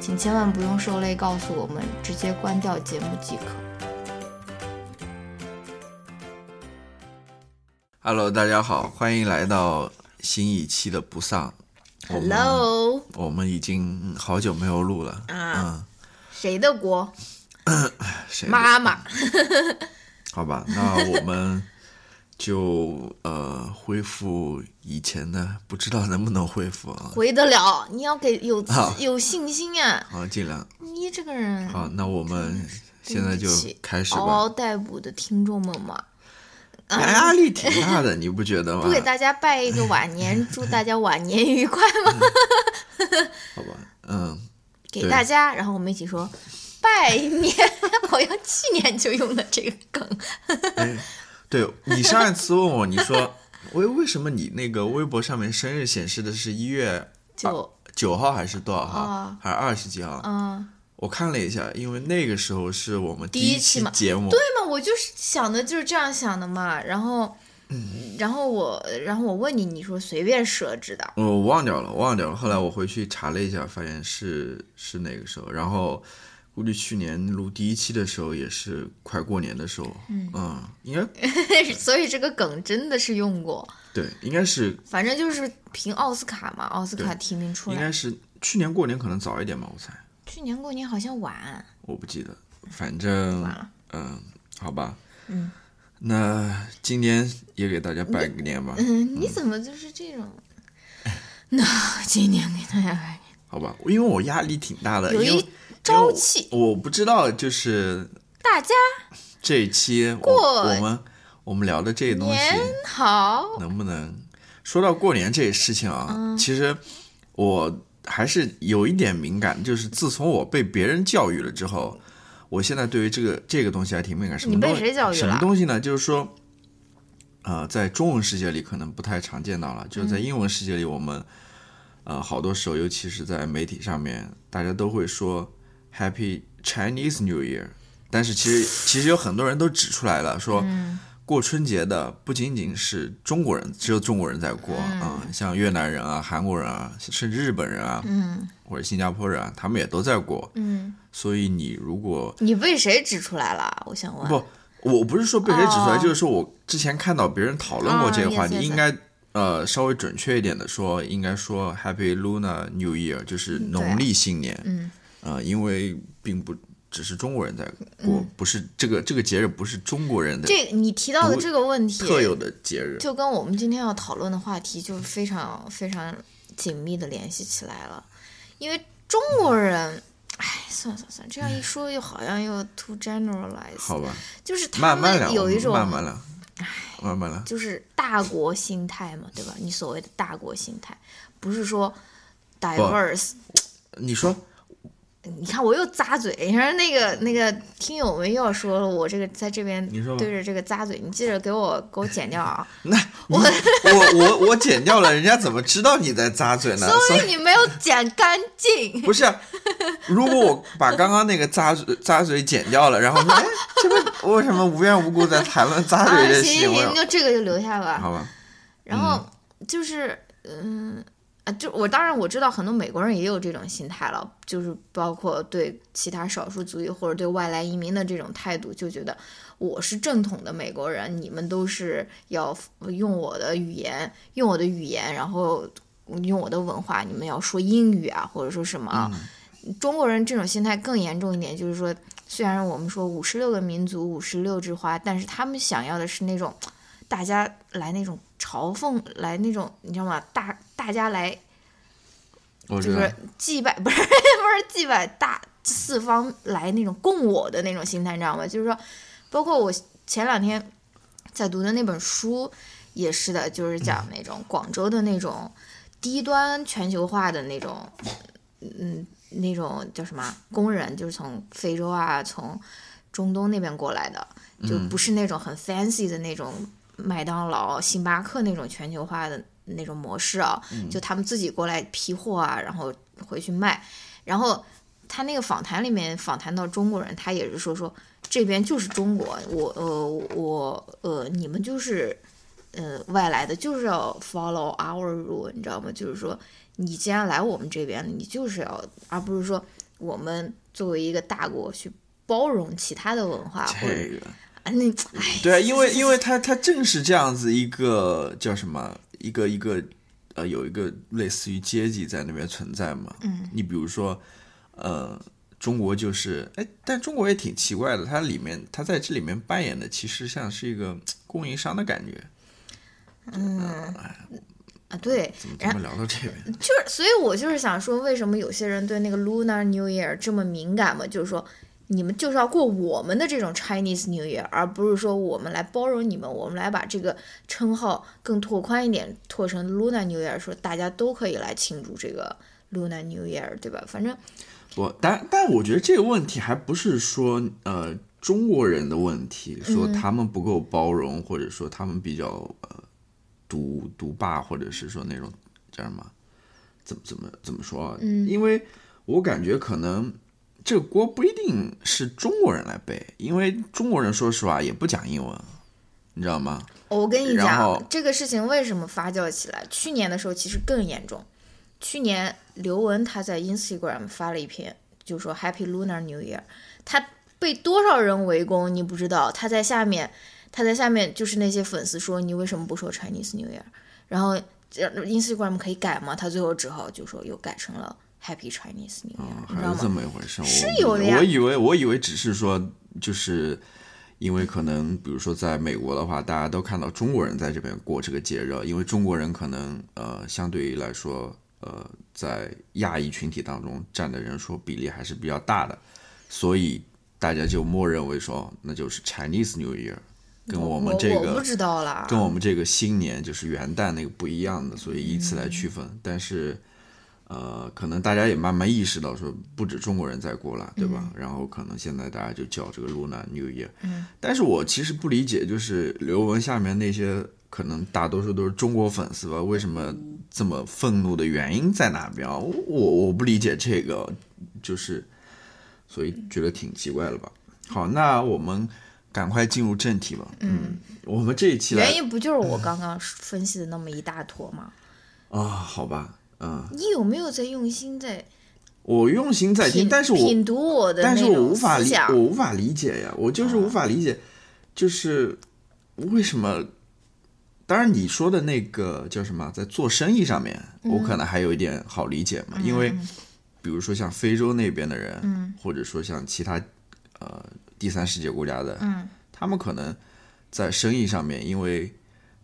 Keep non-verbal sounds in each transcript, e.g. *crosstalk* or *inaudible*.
请千万不用受累告诉我们，直接关掉节目即可。Hello，大家好，欢迎来到新一期的不丧。Hello，我们已经好久没有录了，啊，*coughs* 谁的锅？妈妈。*laughs* 好吧，那我们就呃恢复以前的，不知道能不能恢复啊？回得了，你要给有好有信心啊！好，尽量。你这个人，好，那我们现在就开始嗷嗷。待哺的听众们嘛，压力挺大的，你不觉得吗不？给大家拜一个晚年，祝大家晚年愉快吗？*laughs* 好吧，嗯，给大家，然后我们一起说拜年。*laughs* 好像去年就用的这个梗，*laughs* 哎，对你上一次问我，你说为为什么你那个微博上面生日显示的是一月九九号还是多少号？啊还是二十几号？嗯，我看了一下，因为那个时候是我们第一一期嘛节目，对嘛，我就是想的就是这样想的嘛。然后，然后我，然后我问你，你说随便设置的，我忘掉了，忘掉了。后来我回去查了一下，发现是是那个时候。然后估计去年录第一期的时候也是快过年的时候，嗯应该 *laughs* 所以这个梗真的是用过。对，应该是反正就是凭奥斯卡嘛，奥斯卡提名出来。应该是去年过年可能早一点吧，我猜，去年过年好像晚，我不记得，反正。嗯，好吧，嗯，那今年也给大家拜个年吧，嗯，你怎么就是这种？*laughs* 那今年给大家拜年好吧，因为我压力挺大的，有因为一朝气，我我不知道就是大家这一期过我我们我们聊的这些东西年好。能不能说到过年这事情啊？嗯其实我还是有一点敏感，就是自从我被别人教育了之后，我现在对于这个这个东西还挺敏感。什么你被东西谁教育什么东西呢？就是说，呃，在中文世界里可能不太常见到了，就是在嗯英文世界里，我们、呃好多时候，尤其是在媒体上面，大家都会说 Happy Chinese New Year，但是其实其实有很多人都指出来了，说。嗯过春节的不仅仅是中国人，只有中国人在过啊、像越南人啊、韩国人啊，甚至日本人啊，嗯或者新加坡人啊，他们也都在过。嗯，所以你如果你被谁指出来了？我想问。不，我不是说被谁指出来，哦就是说我之前看到别人讨论过这个话题，应该呃稍微准确一点的说，应该说 Happy Lunar New Year，就是农历新年。嗯呃，因为并不只是中国人在过，不是这个这个节日不是中国人的这你提到的这个问题，特有的节日。就跟我们今天要讨论的话题就非常非常紧密的联系起来了，因为中国人，哎，算了算了算了，这样一说又好像又 too generalize，好吧，就是他慢慢聊，们有一种慢慢聊，慢慢聊。就是大国心态嘛，对吧？你所谓的大国心态，不是说 diverse。你说你看我又咂嘴，你说那个那个听友们又要说了，我这个在这边对着这个咂嘴，你记着给我给我剪掉啊！*laughs* 那我我我我剪掉了，人家怎么知道你在咂嘴呢？*laughs* 所所以你没有剪干净。*laughs* 不是啊，如果我把刚刚那个咂嘴咂嘴剪掉了，然后说，哎，这不为什么无缘无故在谈论咂啊，嘴这行行行，行？就这个就留下吧。好吧，然后就是，嗯啊，就我当然我知道很多美国人也有这种心态了，就是包括对其他少数族裔或者对外来移民的这种态度，就觉得我是正统的美国人，你们都是要用我的语言，用我的语言，然后用我的文化，你们要说英语啊，或者说什么啊。中国人这种心态更严重一点，就是说，虽然我们说五十六个民族五十六枝花，但是他们想要的是那种大家来那种嘲讽，来那种你知道吗？大大家来就是祭拜，*laughs* 不是不是祭拜，大四方来那种供我的那种心态，你知道吗？就是说，包括我前两天在读的那本书也是的，就是讲那种广州的那种低端全球化的那种，嗯，那种叫什么工人，就是从非洲啊，从中东那边过来的，就不是那种很 fancy 的那种麦当劳、星巴克那种全球化的那种模式啊，就他们自己过来批货啊，然后回去卖，然后。他那个访谈里面访谈到中国人，他也是说说这边就是中国，我呃我呃你们就是呃外来的，就是要 follow our rule，你知道吗？就是说你既然来我们这边，你就是要，而不是说我们作为一个大国去包容其他的文化或者这个啊那哎对啊，*laughs* 因为因为他他正是这样子一个叫什么一个一个呃有一个类似于阶级在那边存在嘛。嗯，你比如说呃。中国就是，哎，但中国也挺奇怪的，它里面，它在这里面扮演的其实像是一个供应商的感觉。嗯啊对，怎么怎么聊到这边？就是，所以我就是想说，为什么有些人对那个 Lunar New Year 这么敏感嘛？就是说，你们就是要过我们的这种 Chinese New Year，而不是说我们来包容你们，我们来把这个称号更拓宽一点，拓成 Lunar New Year，说大家都可以来庆祝这个 Lunar New Year，对吧？反正我，但但我觉得这个问题还不是说呃中国人的问题，说他们不够包容，或者说他们比较呃独独霸，或者是说那种叫什么，怎么怎么怎么说啊？嗯因为我感觉可能这个锅不一定是中国人来背，因为中国人说实话也不讲英文，你知道吗？我跟你讲，这个事情为什么发酵起来？去年的时候其实更严重。去年刘雯她在 Instagram 发了一篇，就说 Happy Lunar New Year，她被多少人围攻你不知道。她在下面，她在下面就是那些粉丝说你为什么不说 Chinese New Year？然后呃 Instagram 可以改吗？她最后只好就说又改成了 Happy Chinese New Year，、你知道还是这？么一回事。是我有的呀我以为我以为只是说，就是因为可能，比如说在美国的话，大家都看到中国人在这边过这个节日，因为中国人可能呃相对于来说，呃在亚裔群体当中占的人数比例还是比较大的，所以大家就默认为说那就是 Chinese New Year，跟我们这个我不知道啦，跟我们这个新年就是元旦那个不一样的，所以以此来区分。但是，呃，可能大家也慢慢意识到说，不止中国人在过了，对吧？然后可能现在大家就叫这个 Lunar New Year。嗯，但是我其实不理解，就是刘雯下面那些可能大多数都是中国粉丝吧，为什么这么愤怒的原因在哪边啊？我我不理解这个，就是所以觉得挺奇怪了吧。好，那我们赶快进入正题吧。嗯，我们这一期来原因不就是我刚刚分析的那么一大坨吗？啊，好吧，嗯，你有没有在用心在我用心在听，但是我品读我的但是我无法理，我无法理解呀，我就是无法理解，就是为什么？当然，你说的那个叫什么，在做生意上面，嗯。我可能还有一点好理解嘛，因为比如说像非洲那边的人，嗯。或者说像其他呃第三世界国家的，嗯。他们可能在生意上面，因为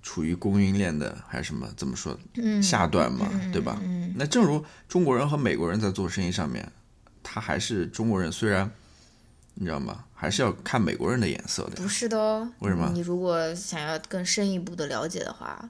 处于供应链的还是什么怎么说嗯下段嘛，嗯对吧？嗯那正如中国人和美国人在做生意上面，他还是中国人，虽然你知道吗？还是要看美国人的眼色的。不是的哦。为什么你如果想要更深一步的了解的话，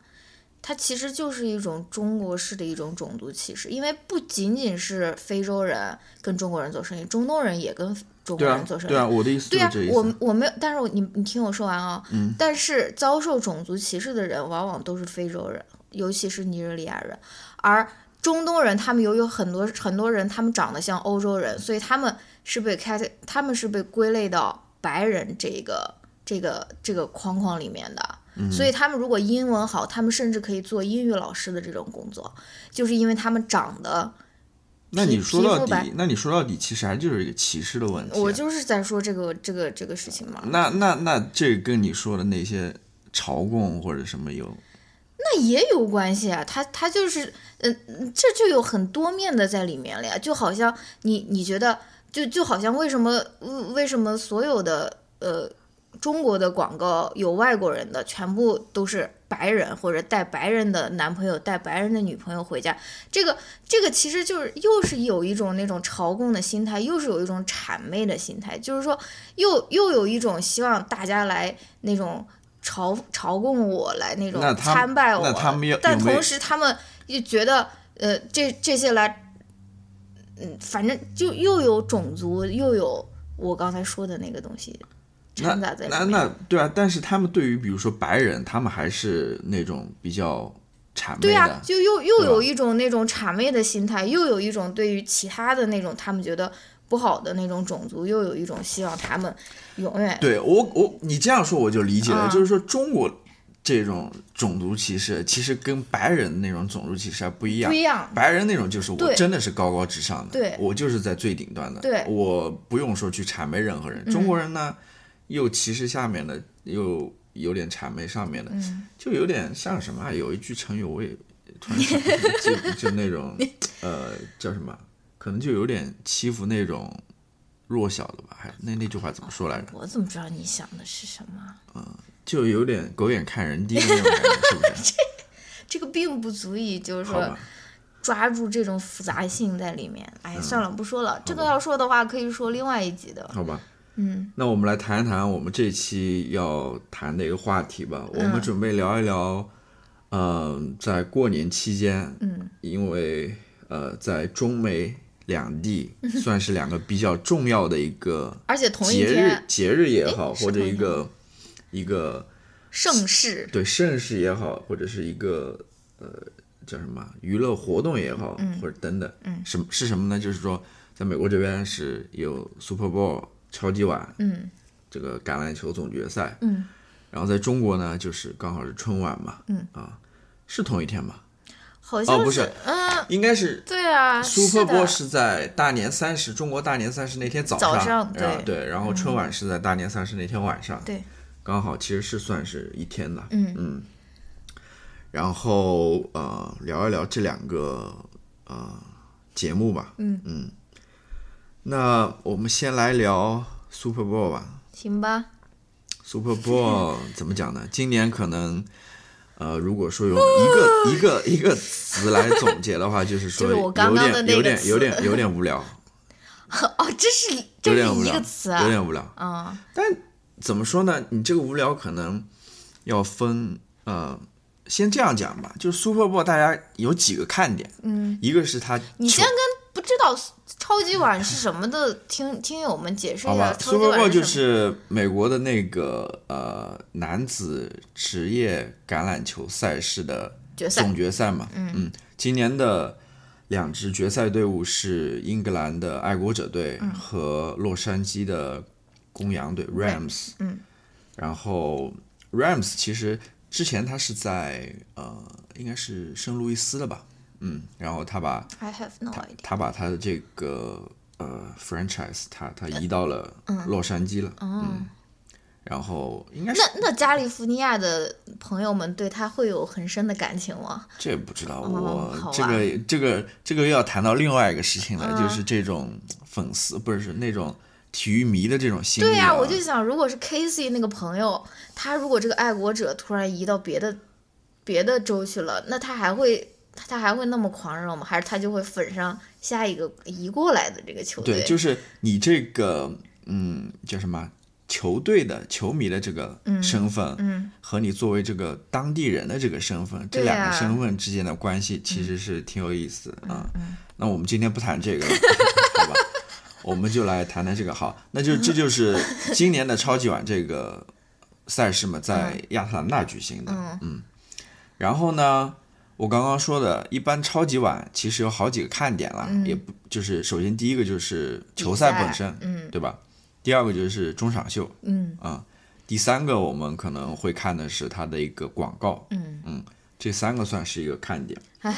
它其实就是一种中国式的一种种族歧视，因为不仅仅是非洲人跟中国人做生意，中东人也跟中国人做，生意。对啊，我的意思对呀、就是这意思。我我没有，但是我你你听我说完啊、嗯但是遭受种族歧视的人往往都是非洲人，尤其是尼日利亚人，而中东人他们由于很多很多人他们长得像欧洲人，所以他们是被开他们是被归类到白人这个这个这个框框里面的。嗯。所以他们如果英文好，他们甚至可以做英语老师的这种工作，就是因为他们长得那你说到底，那你说到底，其实还就是一个歧视的问题啊、我就是在说这个这个这个事情嘛。那那那这跟你说的那些朝贡或者什么有那也有关系啊，他他就是，嗯、这就有很多面的在里面了呀，就好像你你觉得，就就好像为什么呃为什么所有的呃中国的广告有外国人的，全部都是白人或者带白人的男朋友带白人的女朋友回家，这个这个其实就是又是有一种那种朝贡的心态，又是有一种谄媚的心态，就是说又又有一种希望大家来那种。朝朝贡我来那种参拜我，但同时他们又觉得，呃，这这些来，嗯，反正就又有种族，又有我刚才说的那个东西。那掺杂在里那面。那对啊，但是他们对于比如说白人，他们还是那种比较谄媚的。对呀、就又又有一种那种谄媚的心态，又有一种对于其他的那种他们觉得不好的那种种族，又有一种希望他们永远对我我你这样说我就理解了，啊就是说中国这种种族歧视，其实跟白人那种种族歧视还不一样。不一样。白人那种就是我真的是高高至上的，对我就是在最顶端的，我不用说去谄媚任何人。中国人呢，又歧视下面的，又有点谄媚上面的，嗯就有点像什么啊？有一句成语我也突然就就那种 *laughs* 呃叫什么，可能就有点欺负那种弱小的吧？还那那句话怎么说来着？我怎么知道你想的是什么？嗯就有点狗眼看人低的那种感觉，是不是？*laughs* 这个并不足以就是说，抓住这种复杂性在里面。嗯哎，算了，不说了。这个要说的话，可以说另外一集的。好吧。嗯，那我们来谈一谈我们这期要谈的一个话题吧。我们嗯。准备聊一聊，呃，在过年期间，嗯，因为呃，在中美两地算是两个比较重要的一个而且同一节日天，节日也好，或者一个一个盛世，对盛世也好，或者是一个呃叫什么？娱乐活动也好，或者等等，嗯。什么是什么呢？就是说，在美国这边是有 Super Bowl 超级碗，嗯。这个橄榄球总决赛，嗯，然后在中国呢，就是刚好是春晚嘛，嗯。啊，是同一天吧？好像哦不是嗯，应该是对啊 Super 是 Bowl 是在大年三十，中国大年三十那天早早上对嗯对，然后春晚是在大年三十那天晚上，对，刚好其实是算是一天的，嗯。嗯，然后呃聊一聊这两个呃节目吧，嗯。嗯，那我们先来聊 Super Bowl 吧行吧，，Super Bowl *laughs* 怎么讲呢？今年可能。呃，如果说用一个 *laughs* 一个一个词来总结的话，就是说有点有点有点有点无聊，*laughs* 哦，这是有这是点无聊，一个词有啊，点无聊啊。嗯怎么说呢？你这个无聊可能要分呃，先这样讲吧，就是 Super Bowl 大家有几个看点，嗯，一个是它你先跟不知道超级碗是什么的？听听友们解释一下，Super Bowl 碗就是美国的那个呃男子职业橄榄球赛事的决赛。总决赛嘛，嗯。今年的两支决赛队伍是英格兰的爱国者队和洛杉矶的公羊队 Rams，嗯，然后 Rams 其实之前他是在呃应该是圣路易斯的吧，嗯，然后他把 I have no 他 idea。他把他的这个呃 franchise 他他移到了洛杉矶了，嗯，然后应该是那那加利福尼亚的朋友们对他会有很深的感情吗？这也不知道，我这个这个这个又要谈到另外一个事情了，嗯就是这种粉丝 *laughs* 不是是那种体育迷的这种心理、啊。对呀、我就想，如果是 Casey 那个朋友，他如果这个爱国者突然移到别的别的州去了，那他还会他他还会那么狂热吗？还是他就会粉上下一个移过来的这个球队？对，就是你这个嗯叫什么球队的球迷的这个身份，嗯和你作为这个当地人的这个身份，这两个身份之间的关系其实是挺有意思啊。那我们今天不谈这个了，*laughs* 好吧？我们就来谈谈这个。好，那就这就是今年的超级碗这个赛事嘛，在亚特兰大举行的。嗯然后呢，我刚刚说的，一般超级碗其实有好几个看点啦，也不就是首先第一个就是球赛本身，嗯对吧？第二个就是中场秀，嗯啊、第三个我们可能会看的是它的一个广告，嗯这三个算是一个看点。唉，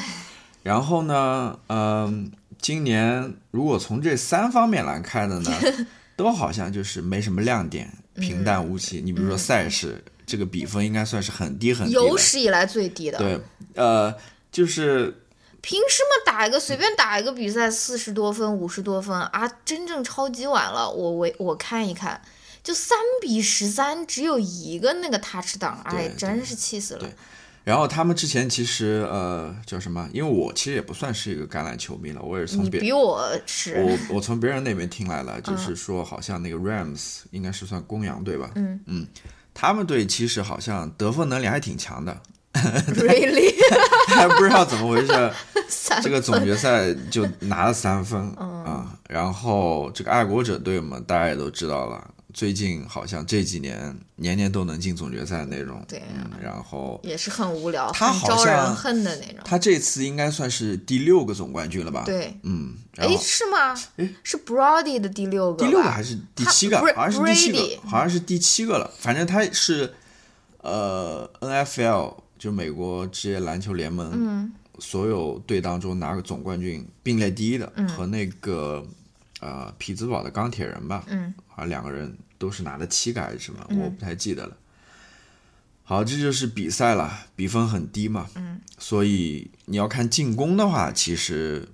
然后呢，嗯、今年如果从这三方面来看的呢，*laughs* 都好像就是没什么亮点，平淡无奇。你比如说赛事，这个比分应该算是很低很低有。史以来最低的。对，呃，就是凭什么打一个随便打一个比赛四十多分、五十多分啊？真正超级晚了，我我我看一看，就三比十三，只有一个那个 touch 档，哎，真是气死了对。然后他们之前其实呃叫什么？因为我其实也不算是一个橄榄球迷了，我也是从别你比我是，我我从别人那边听来了，就是说好像那个 Rams 应该是算公羊队吧？嗯嗯，他们队其实好像得分能力还挺强的，*laughs* really？*laughs* 还不知道怎么回事，这个总决赛就拿了三分啊。然后这个爱国者队嘛，大家也都知道了，最近好像这几年年年都能进总决赛那种。对啊嗯，然后也是很无聊、他好很招人像恨的那种。他这次应该算是第六个总冠军了吧？，对，嗯，然哎，是吗？是 Brody 的第六个，第六个还是第七个？好像是第七个，好像是第七个了。反正他是呃 NFL 就美国职业篮球联盟，嗯所有队当中拿个总冠军并列第一的，嗯和那个呃匹兹堡的钢铁人吧，嗯好像两个人都是拿了七个还是什么，我不太记得了。好，这就是比赛了，比分很低嘛，嗯，所以你要看进攻的话，其实，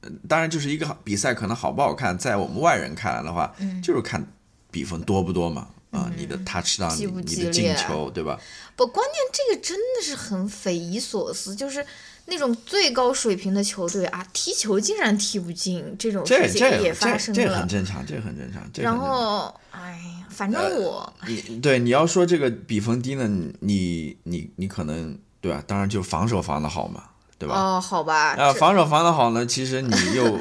呃当然就是一个比赛可能好不好看，在我们外人看来的话，嗯就是看比分多不多嘛，啊、你的 touchdown，你你的进球，对吧？不，关键这个真的是很匪夷所思，就是那种最高水平的球队啊，踢球竟然踢不进，这种事情也发生这这很。正常，这很正常。这然后，哎呀，反正我，你对你要说这个比分低呢，你你你可能对吧？当然就防守防的好嘛，对吧？哦，好吧，啊，这防守防的好呢，其实你又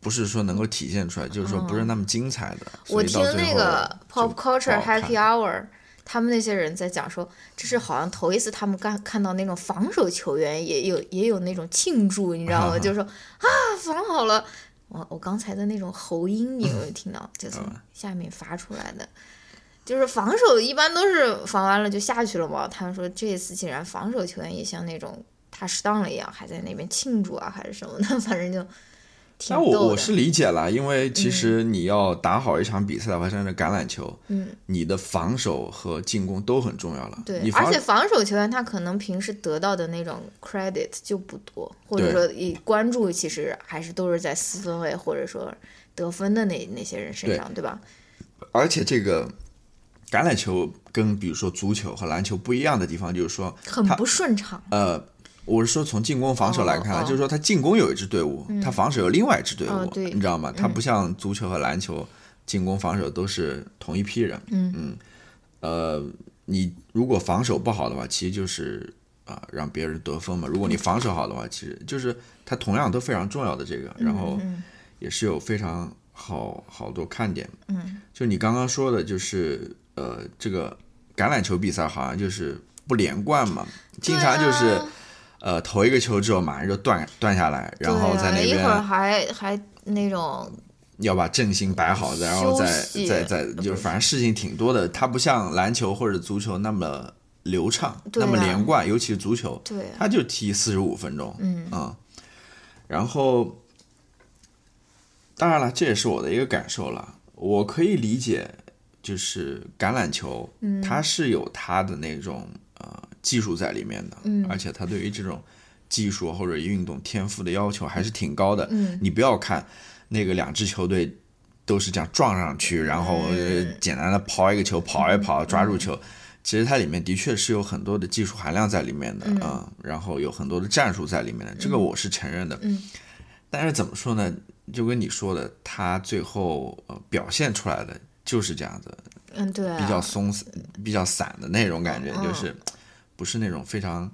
不是说能够体现出来，就是说不是那么精彩的。所我听那个 Pop Culture Happy Hour，他们那些人在讲说，这是好像头一次他们看看到那种防守球员也有也有那种庆祝，你知道吗？*laughs* 就是说啊，防好了。我我刚才的那种喉音，你有没有听到？*laughs* 就从下面发出来的。就是防守一般都是防完了就下去了嘛。他们说这一次竟然防守球员也像那种他适当了一样，还在那边庆祝啊，还是什么的，反正就挺但我。我是理解了，因为其实你要打好一场比赛的话，像这橄榄球，嗯，你的防守和进攻都很重要了。对你，而且防守球员他可能平时得到的那种 credit 就不多，或者说以关注其实还是都是在四分卫或者说得分的那那些人身上，对吧？而且这个橄榄球跟比如说足球和篮球不一样的地方，就是说很不顺畅。呃，我是说从进攻防守来看就是说他进攻有一支队伍，他防守有另外一支队伍，哦你知道吗？他不像足球和篮球，进攻防守都是同一批人。嗯呃，你如果防守不好的话，其实就是啊、让别人得分嘛。如果你防守好的话，其实就是他同样都非常重要的这个，然后嗯也是有非常好好多看点。嗯，就你刚刚说的，就是呃，这个橄榄球比赛好像就是不连贯嘛，经常就是、啊呃投一个球之后马上就断断下来，然后在那边啊、一会儿边还还那种要把阵型摆好，然后再再再就是反正事情挺多的，它不像篮球或者足球那么流畅，啊。那么连贯，尤其是足球，对啊。它就踢四十五分钟，嗯。然后当然了，这也是我的一个感受了，我可以理解，就是橄榄球，嗯。它是有它的那种呃技术在里面的，嗯。而且他对于这种技术或者运动天赋的要求还是挺高的，嗯。你不要看那个两支球队都是这样撞上去，然后、简单的抛一个球，跑一跑，抓住球。其实它里面的确是有很多的技术含量在里面的，嗯，然后有很多的战术在里面的，这个我是承认的。嗯，但是怎么说呢？就跟你说的，他最后呃表现出来的就是这样子，嗯，对、啊，比较松散、比较散的那种感觉，嗯。就是不是那种非常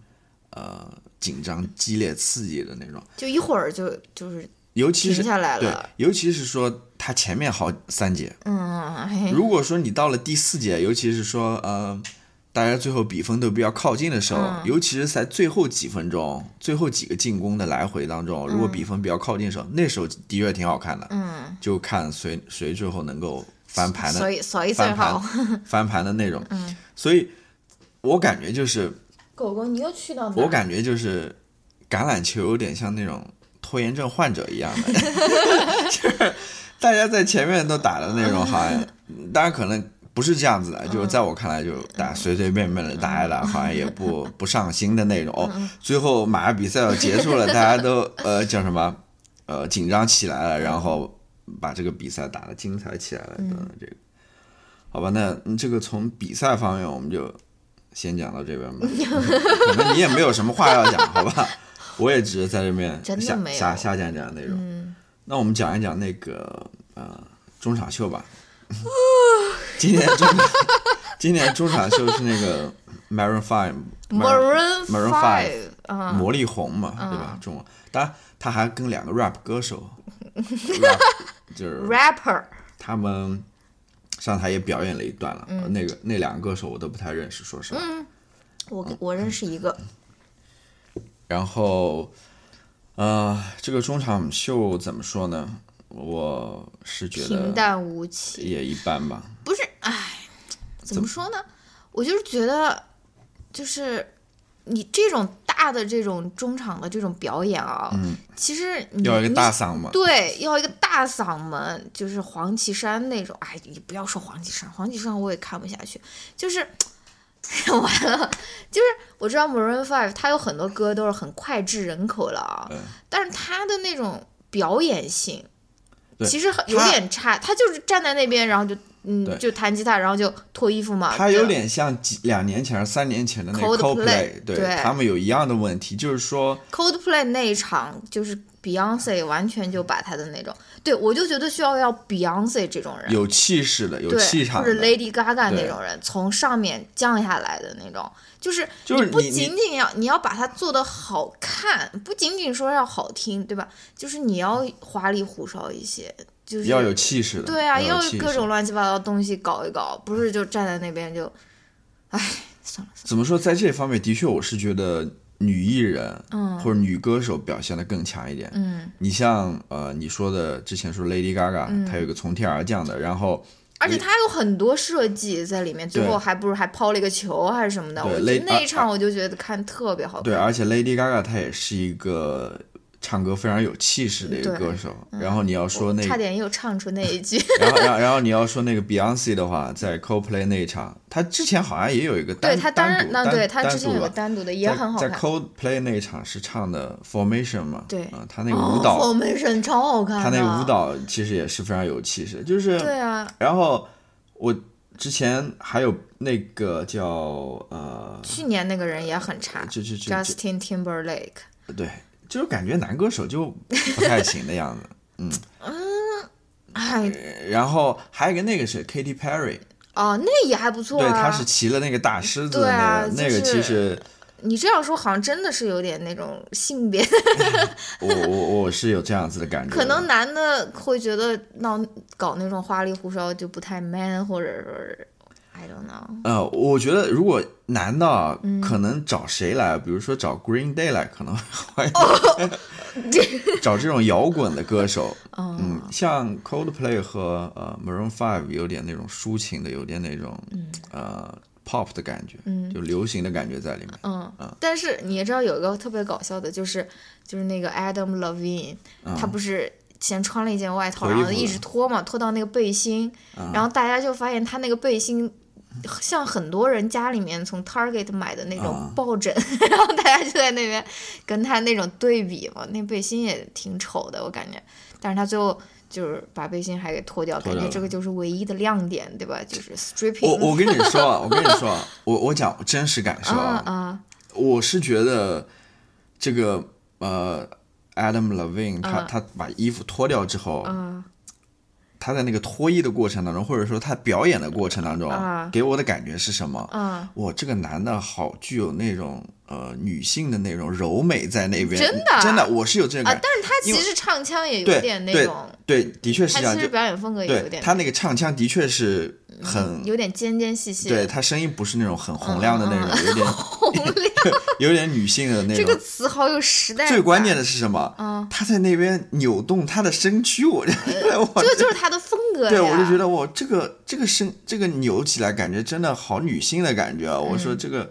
呃紧张、激烈、刺激的那种。就一会儿就就是尤其是对了，，尤其是说他前面好三节，嗯，哎，如果说你到了第四节，尤其是说呃，大家最后比分都比较靠近的时候，嗯。尤其是在最后几分钟、最后几个进攻的来回当中，如果比分比较靠近的时候，那时候的确挺好看的，嗯，就看谁谁最后能够翻盘的所以所以最翻好。盘。*laughs* 翻盘的那种。嗯。所以我感觉就是，狗狗，你又去到哪？我感觉就是橄榄球有点像那种拖延症患者一样的，*laughs* *laughs* 就是大家在前面都打的那种，好像当然可能不是这样子的，就是在我看来，就打随随便便的打一打，好像也不 *laughs* 不上心的那种。哦，最后马上比赛要结束了，大家都呃叫什么呃紧张起来了，然后把这个比赛打得精彩起来了。等这个，好吧，那这个从比赛方面我们就先讲到这边吧。*laughs* 可能你也没有什么话要讲，好吧？*laughs* 我也只是在这边瞎瞎瞎讲讲内容。那我们讲一讲那个呃中场秀吧。今年中，*laughs* 今年中场秀是那个 Maroon Five，Maroon Maroon Five，魔力红嘛，对吧？中，当然他还跟两个 rap 歌手，就是 rapper，他们上台也表演了一段了。那个那两个歌手我都不太认识，说实话。我我认识一个。然后，呃，这个中场秀怎么说呢？我是觉得平淡无奇，也一般吧。不是，哎，怎么说呢？我就是觉得，就是你这种大的这种中场的这种表演啊，嗯，其实要一个大嗓门，对，要一个大嗓门，就是黄绮珊那种。哎，你不要说黄绮珊，黄绮珊我也看不下去。就是 *laughs* 完了，就是我知道 Maroon Five，他有很多歌都是很脍炙人口了啊，但是他的那种表演性。其实有点差，他就是站在那边，然后就嗯，就弹吉他，然后就脱衣服嘛。他有点像几两年前、三年前的那个 Coldplay，对他们有一样的问题，就是说 Coldplay 那一场就是 Beyonce 完全就把他的那种，对我就觉得需要要 Beyonce 这种人，有气势的、有气场的，或者 Lady Gaga 那种人，从上面降下来的那种。就是你不仅仅要你要把它做的好看，不仅仅说要好听，对吧？就是你要花里胡哨一些，就是要有气势的。对啊，要各种乱七八糟东西搞一搞，不是就站在那边就，唉，算了。怎么说，在这方面的确，我是觉得女艺人，嗯，或者女歌手表现的更强一点。嗯，你像呃，你说的之前说 Lady Gaga，她有一个从天而降的，然后。而且她有很多设计在里面，最后还不如还抛了一个球还是什么的？我那一场我就觉得看特别好看。对，而且 Lady Gaga 她也是一个。唱歌非常有气势的一个歌手，然后你要说那差点又唱出那一句，*laughs* 然后然后然后你要说那个 Beyonce 的话，在 Coldplay 那一场，他之前好像也有一个单对单独那对他之前有个单独的也很好看，在 Coldplay 那一场是唱的 Formation 嘛，对，啊他那个舞蹈 Formation 超好看，他那个舞蹈其实也是非常有气势，就是对啊，然后我之前还有那个叫呃，去年那个人也很差，Justin Timberlake，对。就是感觉男歌手就不太行的样子，*laughs* 嗯嗯，哎，然后还有一个那个是 Katy Perry，哦，那也还不错，对，他是骑了那个大狮子的那个，那个其实你这样说好像真的是有点那种性别，*laughs* 我我我是有这样子的感觉，可能男的会觉得闹搞那种花里胡哨就不太 man，或者说是。I don't know。呃，我觉得如果男的可能找谁来，比如说找 Green Day 来，可能会 *laughs* 找这种摇滚的歌手。嗯，像 Coldplay 和呃 Maroon Five 有点那种抒情的，有点那种呃 pop 的感觉，就流行的感觉在里面。嗯嗯。但是你也知道有一个特别搞笑的，就是就是那个 Adam Levine，他不是先穿了一件外套，然后一直脱嘛，脱到那个背心，然后大家就发现他那个背心。像很多人家里面从 Target 买的那种抱枕，*laughs* 然后大家就在那边跟他那种对比嘛，那背心也挺丑的，我感觉。但是他最后就是把背心还给脱掉，感觉这个就是唯一的亮点，对吧？就是 stripping。我我跟你说啊，我跟你说啊，我 *laughs* 我讲真实感受啊，我是觉得这个呃，Adam Levine 他他把衣服脱掉之后。他在那个脱衣的过程当中，或者说他表演的过程当中，给我的感觉是什么？嗯，哇，这个男的好具有那种呃女性的那种柔美在那边，真的真的，我是有这个感觉。但是他其实唱腔也有点那种，对，的确是这样。其实表演风格也有点，他那个唱腔的确是很有点尖尖细细。对他声音不是那种很洪亮的那种，有点有点女性的那种。这个词好有时代。最关键的是什么？嗯，他在那边扭动他的身躯，我 *laughs* 这这个就是他的风格。对，我就觉得我这个这个身这个扭起来，感觉真的好女性的感觉啊！我说这个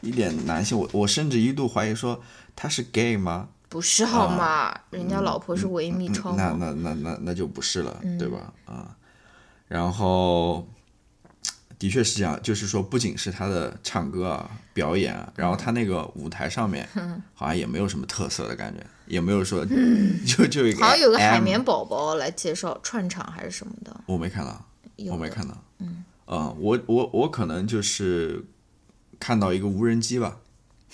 一点男性，我我甚至一度怀疑说他是 gay 吗？不是好吗？人家老婆是维密超。那那那那那就不是了，对吧？啊，然后的确是这样，就是说，不仅是他的唱歌啊、表演啊，然后他那个舞台上面，好像也没有什么特色的感觉，也没有说，*laughs* 就就一个好像有个海绵宝宝来介绍串场还是什么的，我没看到，我没看到，嗯，我我我可能就是看到一个无人机吧，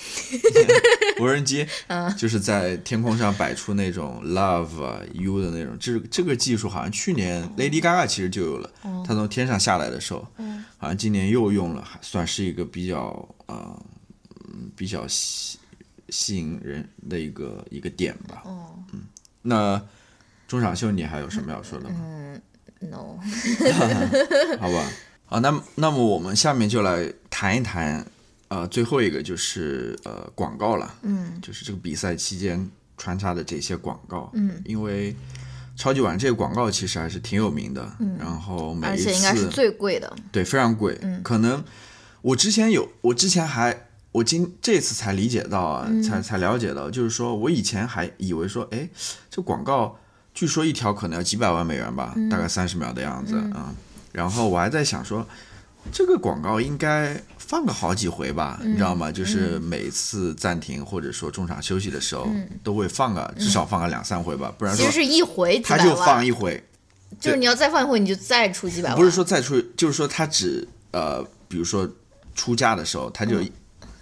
*laughs* 无人机，嗯。就是在天空上摆出那种 love 啊 you 的那种，这这个技术好像去年 Lady Gaga 其实就有了，哦。她从天上下来的时候，嗯。好像今年又用了，还算是一个比较呃嗯比较吸吸引人的一个一个点吧。嗯。那中场秀你还有什么要说的吗？嗯，no，*laughs* 好吧，好，那么那么我们下面就来谈一谈，呃，最后一个就是呃广告了，嗯。就是这个比赛期间穿插的这些广告，嗯，因为超级碗这个广告其实还是挺有名的，嗯，然后每而一次且应该是最贵的，对非常贵，嗯。可能我之前有，我之前还。我今这次才理解到啊，嗯。才才了解到，就是说我以前还以为说，哎，这广告据说一条可能要几百万美元吧，嗯。大概三十秒的样子啊、然后我还在想说，这个广告应该放个好几回吧，嗯。你知道吗？就是每次暂停或者说中场休息的时候，嗯。都会放个至少放个两三回吧，不然说其实是一回他就放，一回，就是你要再放一回，你就再出几百万，不是说再出，就是说他只呃，比如说出价的时候，他就、嗯。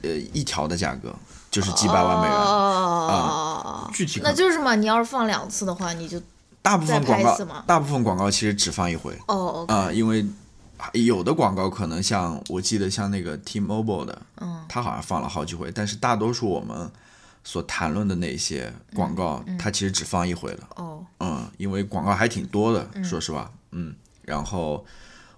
呃一条的价格就是几百万美元，啊，具体那就是嘛，你要是放两次的话，你就大部分广告大部分广告其实只放一回。哦啊、因为有的广告可能像我记得像那个 T-Mobile 的，嗯，它好像放了好几回，但是大多数我们所谈论的那些广告，它其实只放一回了，哦，嗯，因为广告还挺多的，说实话，嗯，然后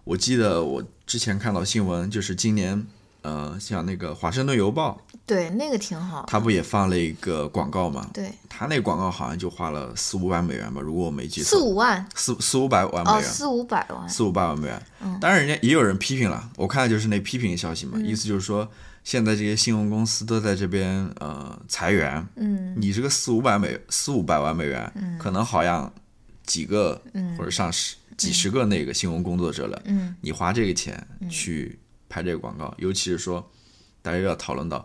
我记得我之前看到新闻，就是今年，呃，像那个《华盛顿邮报》，对，那个挺好，他不也放了一个广告吗？对，他那广告好像就花了四五百美元吧，如果我没记错，四五万，四四五百万美哦，元，四五百万，四五百万美元。当然，人家也有人批评了，我看的就是那批评消息嘛，嗯。意思就是说，现在这些新闻公司都在这边呃裁员，嗯，你这个四五百美四五百万美元，可能好像几个、或者上十几十个那个新闻工作者了，嗯。你花这个钱去拍这个广告，尤其是说大家要讨论到《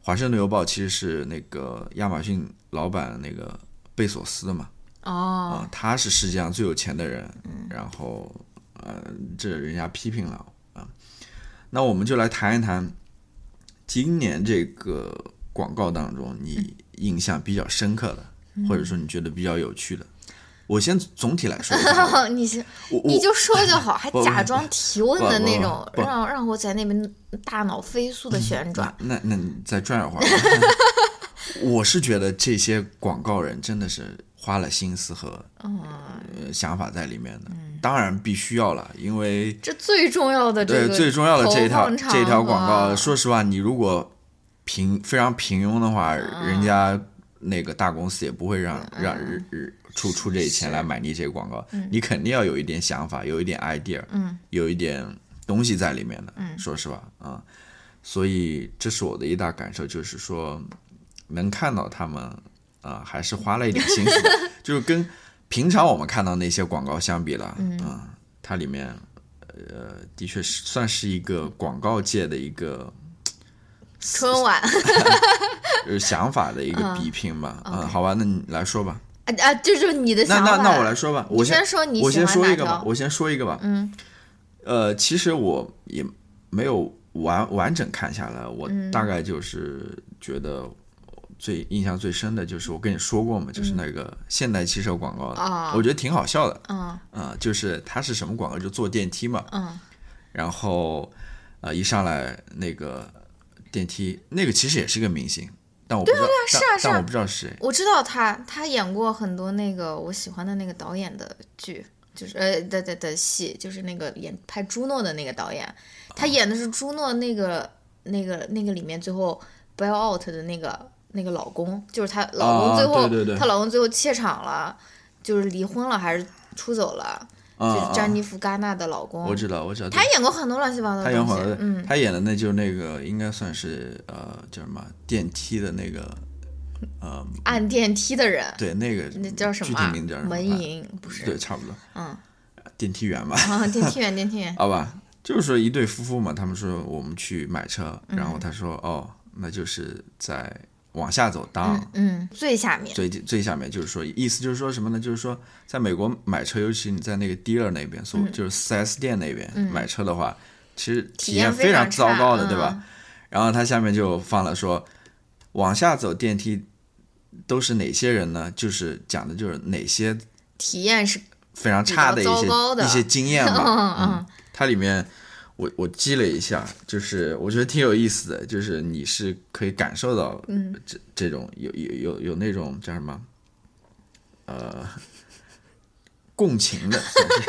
华盛顿邮报》其实是那个亚马逊老板那个贝索斯的嘛，哦啊，，他是世界上最有钱的人，然后呃，这人家批评了啊。那我们就来谈一谈今年这个广告当中你印象比较深刻的，或者说你觉得比较有趣的。我先总体来说 *laughs* 你是我我你就说就好，还 *laughs* 假装提问的那种，让让我在那边大脑飞速的旋转。那那你再转一会儿。*laughs* 我是觉得这些广告人真的是花了心思和嗯，呃想法在里面的，当然必须要了，因为这最重要的这对，最重要的这一条这一条广告，说实话，你如果平非常平庸的话，嗯人家那个大公司也不会让让日日出出这钱来买你这个广告，你肯定要有一点想法，有一点 idea，嗯，有一点东西在里面的，说实话啊，所以这是我的一大感受，就是说能看到他们啊、还是花了一点心思的，*laughs* 就是跟平常我们看到那些广告相比了，嗯、它里面呃的确是算是一个广告界的一个春晚。*laughs* 是想法的一个比拼吧，嗯，好吧，那你来说吧，啊啊，就是你的那想法。那那那我来说吧，我你先说你我先说一个吧，我先说一个吧，嗯，呃，其实我也没有完完整看下来，我嗯。大概就是觉得最印象最深的就是我跟你说过嘛，嗯就是那个现代汽车广告的，啊我觉得挺好笑的，嗯。啊、就是它是什么广告？就坐电梯嘛，嗯。然后呃一上来那个电梯，那个其实也是个明星，但我不知道，是啊是啊但但我不知道是谁。我知道他，他演过很多那个我喜欢的那个导演的剧，就是呃的的的戏，就是那个演拍朱诺的那个导演，他演的是朱诺那个那个那个里面最后 bail out 的那个那个老公，就是她老公啊最后，对对对她老公最后怯场了，就是离婚了还是出走了，啊就是詹啊妮弗·戛纳的老公。我知道，我知道。他演过很多乱七八糟的东西他演好的，，嗯，他演的那就是那个应该算是呃叫什么电梯的那个呃按电梯的人，对那个那叫什么具？体名字叫什么？门啊银不是？对，差不多嗯电梯员吧，啊，电梯员，*laughs* 电梯员，好吧。就是说一对夫妇嘛，他们说我们去买车，然嗯后他说哦，那就是在往下走当。嗯，最下面，最最下面就是说，意思就是说什么呢？就是说，在美国买车，尤其你在那个 dealer 那边，所、就是 4S 店那边、买车的话，其实体验验非常糟糕的，对嗯吧？然后他下面就放了说，往下走电梯都是哪些人呢？就是讲的就是哪些体验是非常差的一些一些经验吧。*laughs* 嗯嗯它里面我我记了一下，就是我觉得挺有意思的，就是你是可以感受到，嗯，这这种有有有有那种叫什么，呃，共情的，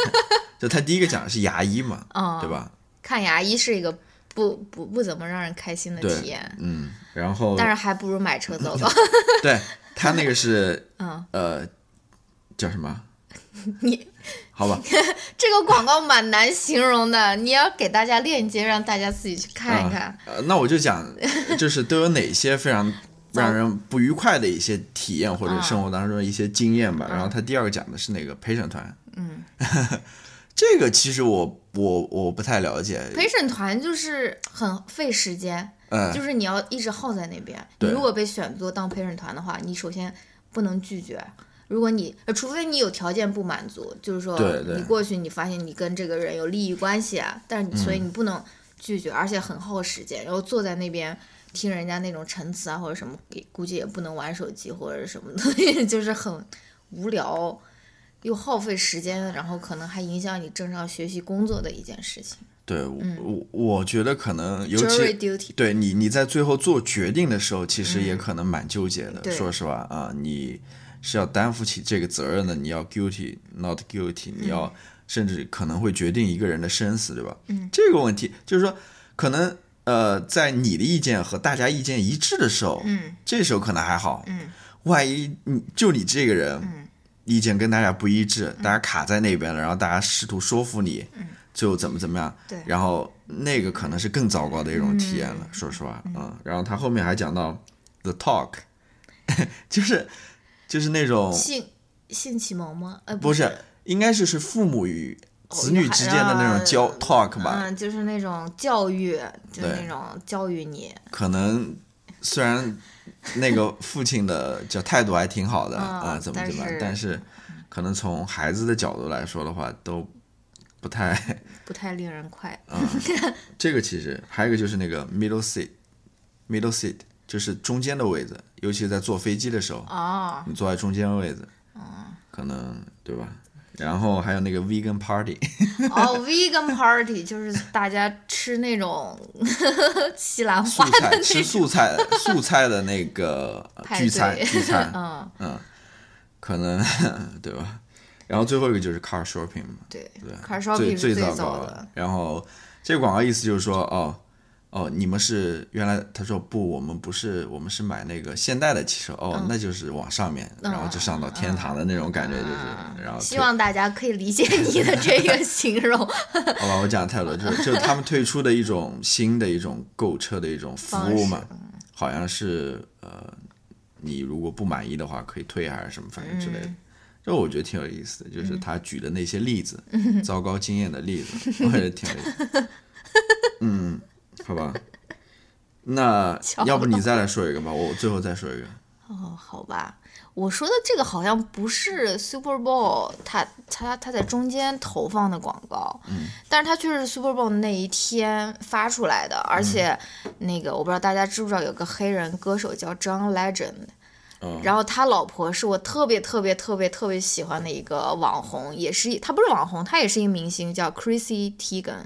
*laughs* 就他第一个讲的是牙医嘛，哦，对吧？看牙医是一个不不不怎么让人开心的体验，嗯，然后但是还不如买车糟糕。*laughs* 对他那个是 *laughs* 嗯，呃叫什么？你 *laughs* 好吧，*laughs* 这个广告蛮难形容的，你要给大家链接，让大家自己去看一看。呃，那我就讲，就是都有哪些非常 *laughs* 让人不愉快的一些体验或者嗯生活当中的一些经验吧。然后他第二个讲的是那个陪审团，嗯，这个其实我我我不太了解，陪审团就是很费时间，嗯，就是你要一直耗在那边。如果被选做当陪审团的话，你首先不能拒绝。如果你，呃除非你有条件不满足，就是说你过去你发现你跟这个人有利益关系啊，但是你所以你不能拒绝，而且很耗时间，然后坐在那边听人家那种陈词啊或者什么，给估计也不能玩手机或者什么东西，*laughs* 就是很无聊又耗费时间，然后可能还影响你正常学习工作的一件事情。对我我我觉得可能尤其对你你在最后做决定的时候，其实也可能蛮纠结的。对。说实话啊，你是要担负起这个责任的，你要 guilty not guilty，你要、甚至可能会决定一个人的生死，对吧？嗯，这个问题就是说，可能呃，在你的意见和大家意见一致的时候，嗯这时候可能还好。嗯，万一你就你这个人，嗯意见跟大家不一致，大家卡在那边了，然后大家试图说服你，最后怎么怎么样，嗯对然后那个可能是更糟糕的一种体验了，说实话，嗯，然后他后面还讲到 the talk，*laughs* 就是就是那种性性启蒙吗？呃，不是是，应该是是父母与子女哦之间的那种交 talk 吧，嗯，就是那种教育，就是那种教育你，可能虽然那个父亲的叫态度还挺好的嗯啊、怎么怎么，但是可能从孩子的角度来说的话，都不太。*laughs* 不太令人快。这个其实还有一个就是那个 middle seat，middle seat 就是中间的位置，尤其在坐飞机的时候，哦，你坐在中间位置，可能对吧？然后还有那个 vegan party，哦，vegan party *laughs* 就是大家吃那种 *laughs* 西兰花的菜吃素菜素菜的那个 *laughs* 聚餐聚餐，嗯，嗯，可能对吧？然后最后一个就是 car shopping 嘛，对对，car shopping 最最糟糕的。。然后这个广告意思就是说，哦哦，你们是原来他说不，我们不是，我们是买那个现代的汽车，哦，那就是往上面，然后就上到天堂的那种感觉，就是，然后希望大家可以理解你的这个形容。*laughs* 好吧，我讲太多，就是就是他们推出的一种新的一种购车的一种服务嘛，*laughs* 好像是呃，你如果不满意的话可以退还是什么，反正之类的。这我觉得挺有意思的，就是他举的那些例子，*laughs* 糟糕经验的例子，我觉得挺有意思。嗯，好吧，那 *laughs* 要不你再来说一个吧，我最后再说一个。哦，好吧，我说的这个好像不是 Super Bowl，它它它在中间投放的广告，嗯，但是它却是 Super Bowl 那一天发出来的，而且那个我不知道大家知不知道有个黑人歌手叫 John Legend，嗯然后他老婆是我特别特别特别特别喜欢的一个网红，也是一他不是网红，他也是一个明星，叫 Chrissy Teigen。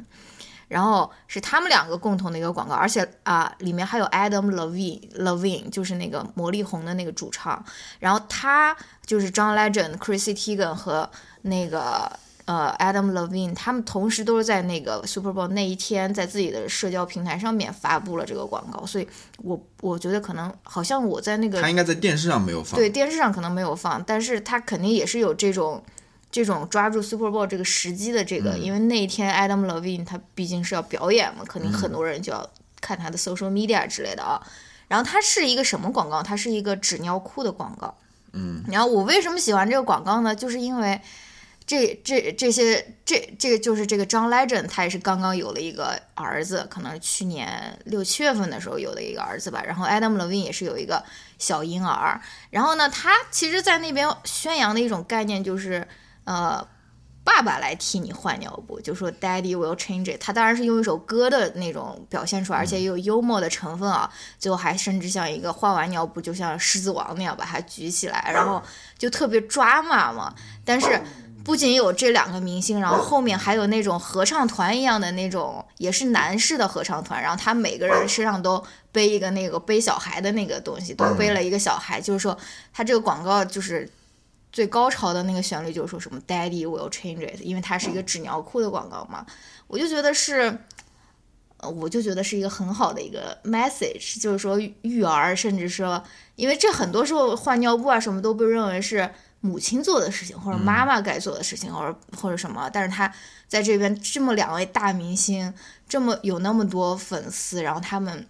然后是他们两个共同的一个广告，而且啊、里面还有 Adam Levine Levine，就是那个魔力红的那个主唱。然后他就是 John Legend、Chrissy Teigen 和那个呃 Adam Levine，他们同时都是在那个 Super Bowl 那一天，在自己的社交平台上面发布了这个广告。所以我我觉得可能好像我在那个他应该在电视上没有放，对，电视上可能没有放，但是他肯定也是有这种这种抓住 Super Bowl 这个时机的这个，嗯因为那一天 Adam Levine 他毕竟是要表演嘛，肯定很多人就要看他的 social media 之类的啊。然后它是一个什么广告？它是一个纸尿裤的广告。嗯，然后我为什么喜欢这个广告呢？就是因为这这这些这这个就是这个 John Legend，他也是刚刚有了一个儿子，可能是去年六七月份的时候有的一个儿子吧。然后 Adam Levine 也是有一个小婴儿。然后呢，他其实在那边宣扬的一种概念就是，呃，爸爸来替你换尿布，就说 Daddy will change it。他当然是用一首歌的那种表现出来，而且也有幽默的成分啊。最后还甚至像一个换完尿布，就像狮子王那样把它举起来，*laughs* 然后就特别抓马嘛。但是不仅有这两个明星，然后后面还有那种合唱团一样的那种，也是男士的合唱团，然后他每个人身上都背一个那个背小孩的那个东西，都背了一个小孩，就是说他这个广告就是。最高潮的那个旋律就是说什么 “Daddy will change it”，因为它是一个纸尿裤的广告嘛，我就觉得是，呃，我就觉得是一个很好的一个 message，就是说育儿，甚至说，因为这很多时候换尿布啊什么都被认为是母亲做的事情，或者妈妈该做的事情，或者或者什么，但是他在这边这么两位大明星，这么有那么多粉丝，然后他们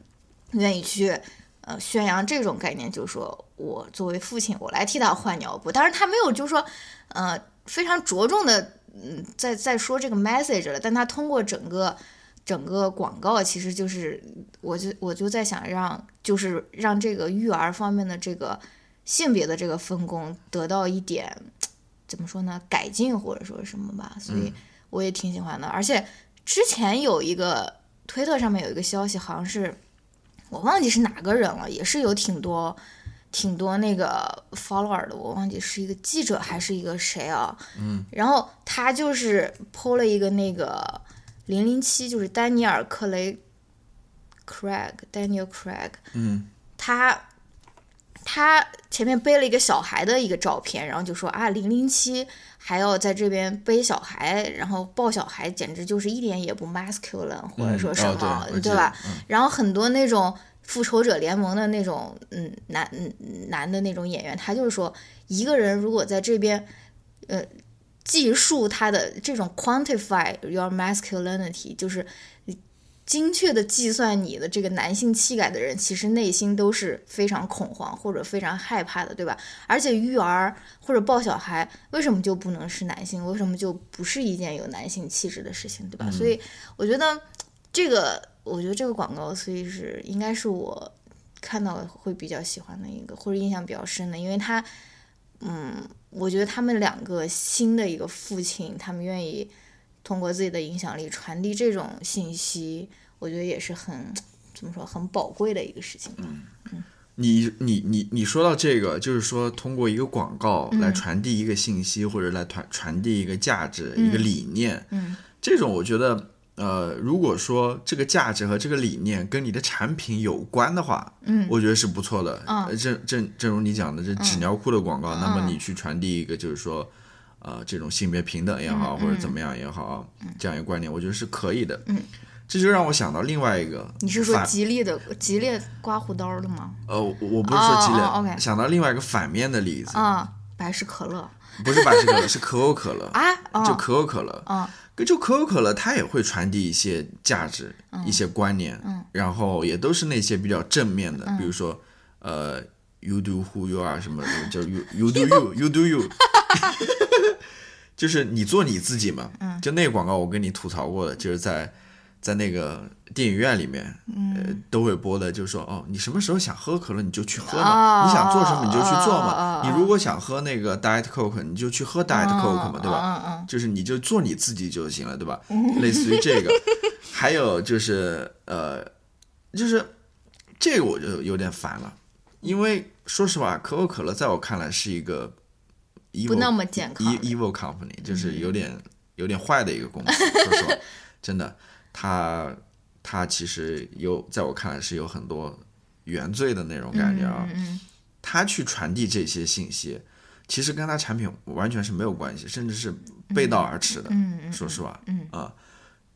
愿意去。呃，宣扬这种概念，就是说我作为父亲，我来替他换尿布。当然，他没有就是说，呃，非常着重的，嗯，在在说这个 message 了。但他通过整个整个广告，其实就是，我就我就在想让，就是让这个育儿方面的这个性别的这个分工得到一点怎么说呢，改进或者说什么吧。所以我也挺喜欢的。而且之前有一个推特上面有一个消息，好像是。我忘记是哪个人了，也是有挺多挺多那个 follower 的，我忘记是一个记者还是一个谁啊？嗯，然后他就是 PO 了一个那个零零七，就是丹尼尔·克雷 Craig，Daniel Craig，嗯，他他前面背了一个小孩的一个照片，然后就说啊，零零七还要在这边背小孩，然后抱小孩，简直就是一点也不 masculine，或者说什么，哦、对,对吧？嗯、然后很多那种复仇者联盟的那种嗯男嗯男的那种演员，他就是说，一个人如果在这边呃计数他的这种 quantify your masculinity，就是。精确的计算你的这个男性气概的人，其实内心都是非常恐慌或者非常害怕的，对吧？而且育儿或者抱小孩，为什么就不能是男性？为什么就不是一件有男性气质的事情，对吧？嗯、所以我觉得这个，我觉得这个广告，所以是应该是我看到会比较喜欢的一个，或者印象比较深的，因为他，嗯，我觉得他们两个新的一个父亲，他们愿意。通过自己的影响力传递这种信息，我觉得也是很怎么说很宝贵的一个事情吧。嗯，你你你你说到这个，就是说通过一个广告来传递一个信息，嗯、或者来传传递一个价值、一个理念，嗯，这种我觉得，呃，如果说这个价值和这个理念跟你的产品有关的话，嗯，我觉得是不错的。嗯，正正正如你讲的，这纸尿裤的广告，嗯、那么你去传递一个就是说。呃，这种性别平等也好，嗯、或者怎么样也好，嗯、这样一个观念，我觉得是可以的。嗯，这就让我想到另外一个，你是说吉利的吉列刮胡刀的吗？呃，我不是说吉列、，OK，想到另外一个反面的例子啊，百事可乐，不是百事可乐，是可口可乐啊，哦、就可口可乐，啊，就可口可乐，它也会传递一些价值、嗯、一些观念，嗯，然后也都是那些比较正面的，嗯、比如说呃，you do who you are 什么的，就 you you do you you do you。*laughs* *laughs* 就是你做你自己嘛，嗯、就那个广告我跟你吐槽过的，就是在在那个电影院里面，嗯、呃，都会播的，就是说哦，你什么时候想喝可乐你就去喝嘛，哦、你想做什么你就去做嘛，哦、你如果想喝那个 Diet Coke 你就去喝 Diet Coke 嘛，对吧？嗯、就是你就做你自己就行了，对吧？类似于这个，*laughs* 还有就是呃，就是这个我就有点烦了，因为说实话，可口可乐在我看来是一个。不那么健康，evil company 就是有点、嗯、有点坏的一个公司。说实话，*laughs* 真的，他他其实有在我看来是有很多原罪的那种感觉啊。嗯他去传递这些信息，其实跟他产品完全是没有关系，甚至是背道而驰的。嗯说实话，嗯啊，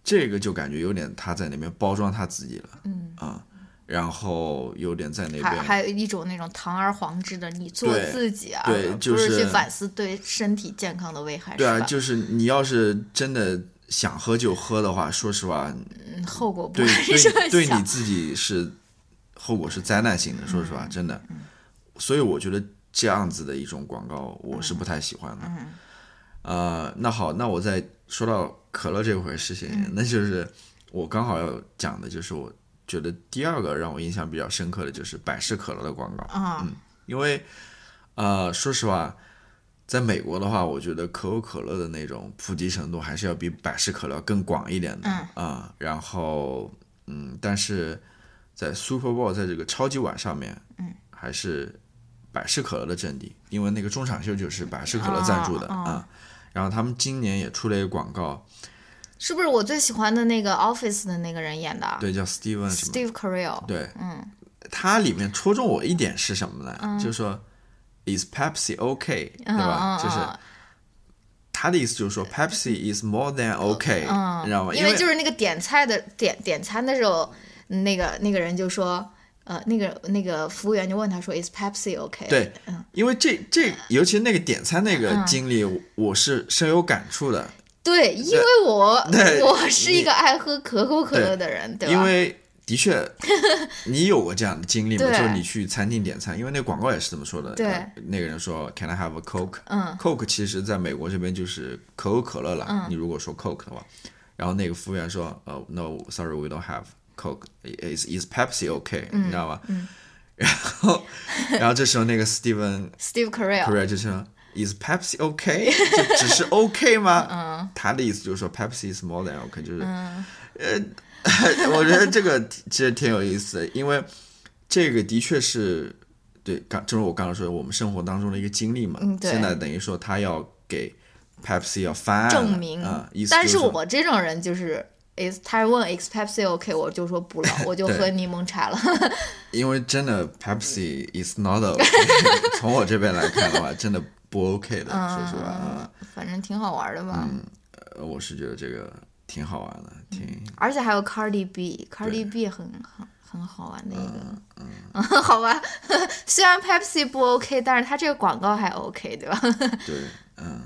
这个就感觉有点他在那边包装他自己了。嗯啊。然后有点在那边，还还有一种那种堂而皇之的，你做自己啊，对，就是不是去反思对身体健康的危害。对啊，就是你要是真的想喝就喝的话，说实话，嗯，后果不对 *laughs* 对对你自己是后果是灾难性的。说实话，真的，所以我觉得这样子的一种广告我是不太喜欢的。嗯，呃，那好，那我再说到可乐这回事情，那就是我刚好要讲的，就是我觉得第二个让我印象比较深刻的就是百事可乐的广告，嗯，因为呃，说实话，在美国的话，我觉得可口可乐的那种普及程度还是要比百事可乐更广一点的。啊、嗯然后嗯，但是在 Super Bowl 在这个超级碗上面，嗯，还是百事可乐的阵地，因为那个中场秀就是百事可乐赞助的哦啊、哦然后他们今年也出了一个广告，是不是我最喜欢的那个 Office 的那个人演的对，叫 Steven？？Steve Carell。对，嗯，它里面戳中我一点是什么呢？就是说，Is Pepsi OK？、对吧？就是嗯他的意思就是说，Pepsi is more than OK，、嗯，你知道吗？因为就是那个点菜的点点餐的时候，那个那个人就说，呃，那个那个服务员就问他说，Is Pepsi OK？对嗯，因为这这，尤其那个点餐那个经历，我是深有感触的，对，因为我对我是一个爱喝可口可乐的人，对吧？因为的确，*laughs* 你有过这样的经历吗？就是你去餐厅点餐，因为那广告也是这么说的。对呃那个人说，Can I have a Coke？嗯 Coke 其实在美国这边就是可口可乐了。你如果说 Coke 的话，然后那个服务员说，呃、n o s o r r y we don't have Coke. Is is Pepsi OK？、你知道吗？*laughs* 然后，然后这时候那个 Steven Steve Carell Carell 就说，Is Pepsi OK？就只是 OK 吗？*laughs* 嗯，他的意思就是说 Pepsi is more than OK，就是，呃，*laughs* 我觉得这个其实挺有意思的，因为这个的确是对，刚就是我刚刚说的，我们生活当中的一个经历嘛。嗯对现在等于说他要给 Pepsi 要翻案证明啊、意思但就是说我这种人就是。is 他问 is Pepsi OK，我就说不了，我就喝柠檬茶了。*laughs* 因为真的 Pepsi is not OK，从我这边来看的话，真的不 OK 的，说实话啊、反正挺好玩的吧。呃我是觉得这个挺好玩的，挺。而且还有 Cardi B，Cardi B 很很很好玩的一个，嗯，*laughs* 好吧，*laughs* 虽然 Pepsi 不 OK，但是它这个广告还 OK，对吧？*laughs* 对，嗯，